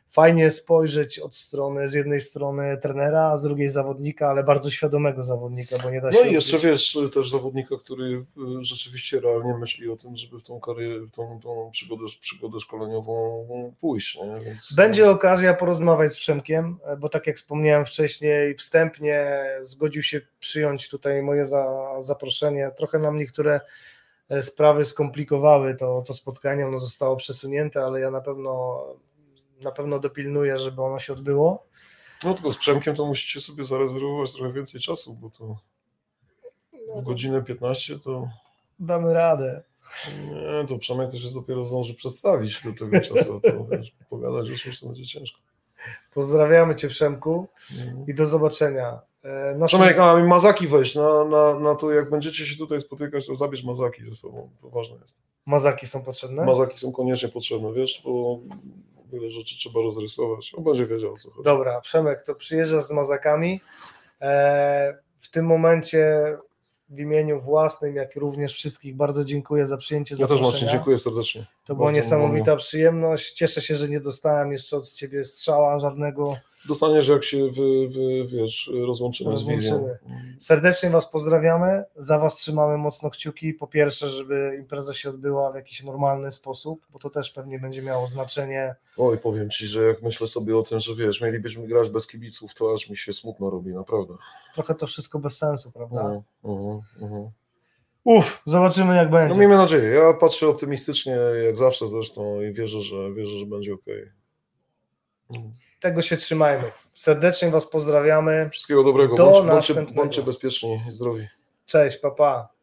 Fajnie spojrzeć od strony, z jednej strony trenera, a z drugiej zawodnika, ale bardzo świadomego zawodnika, bo nie da się No i jeszcze ukryć. wiesz, też zawodnika, który y, rzeczywiście realnie myśli o tym, żeby w tą karierę, w tą, tą przygodę, przygodę szkoleniową pójść. Więc, Będzie okazja porozmawiać z Przemkiem, bo tak jak wspomniałem wcześniej, wstępnie zgodził się przyjąć tutaj moje za, zaproszenie. Trochę nam niektóre e, sprawy skomplikowały to, to spotkanie, ono zostało przesunięte, ale ja na pewno na pewno dopilnuję, żeby ono się odbyło. No tylko z Przemkiem to musicie sobie zarezerwować trochę więcej czasu, bo to w godzinę 15 to Damy radę. nie, to Przemek to się dopiero zdąży przedstawić do tego czasu, to wiesz, pogadać już to będzie ciężko. Pozdrawiamy Cię, Przemku, i do zobaczenia. E, naszym- Przemek, a Mazaki weź, na, na, na to jak będziecie się tutaj spotykać, to zabierz Mazaki ze sobą, to ważne jest. Mazaki są potrzebne? Mazaki są koniecznie potrzebne, wiesz, bo wiele rzeczy trzeba rozrysować, on będzie wiedział o co chodzi. Dobra, Przemek, to przyjeżdżasz z mazakami. E, w tym momencie w imieniu własnym, jak również wszystkich bardzo dziękuję za przyjęcie Ja też zaproszenia. Marcin, dziękuję serdecznie. To była niesamowita miło. przyjemność. Cieszę się, że nie dostałem jeszcze od Ciebie strzała żadnego. Dostaniesz jak się, wy, wiesz, rozłączymy, z wizją. Rozłączymy. Serdecznie Was pozdrawiamy. Za Was trzymamy mocno kciuki. Po pierwsze, żeby impreza się odbyła w jakiś normalny sposób, bo to też pewnie będzie miało znaczenie. Oj, powiem Ci, że jak myślę sobie o tym, że wiesz, mielibyśmy grać bez kibiców, to aż mi się smutno robi, naprawdę. Trochę to wszystko bez sensu, prawda? Mhm, mhm, mhm. Uff, zobaczymy jak No będzie. miejmy nadzieję, ja patrzę optymistycznie, jak zawsze zresztą i wierzę, że, wierzę, że będzie ok. Tego się trzymajmy. Serdecznie Was pozdrawiamy. Wszystkiego dobrego, Do bądźcie, bądźcie, bądźcie bezpieczni i zdrowi. Cześć, papa. Pa.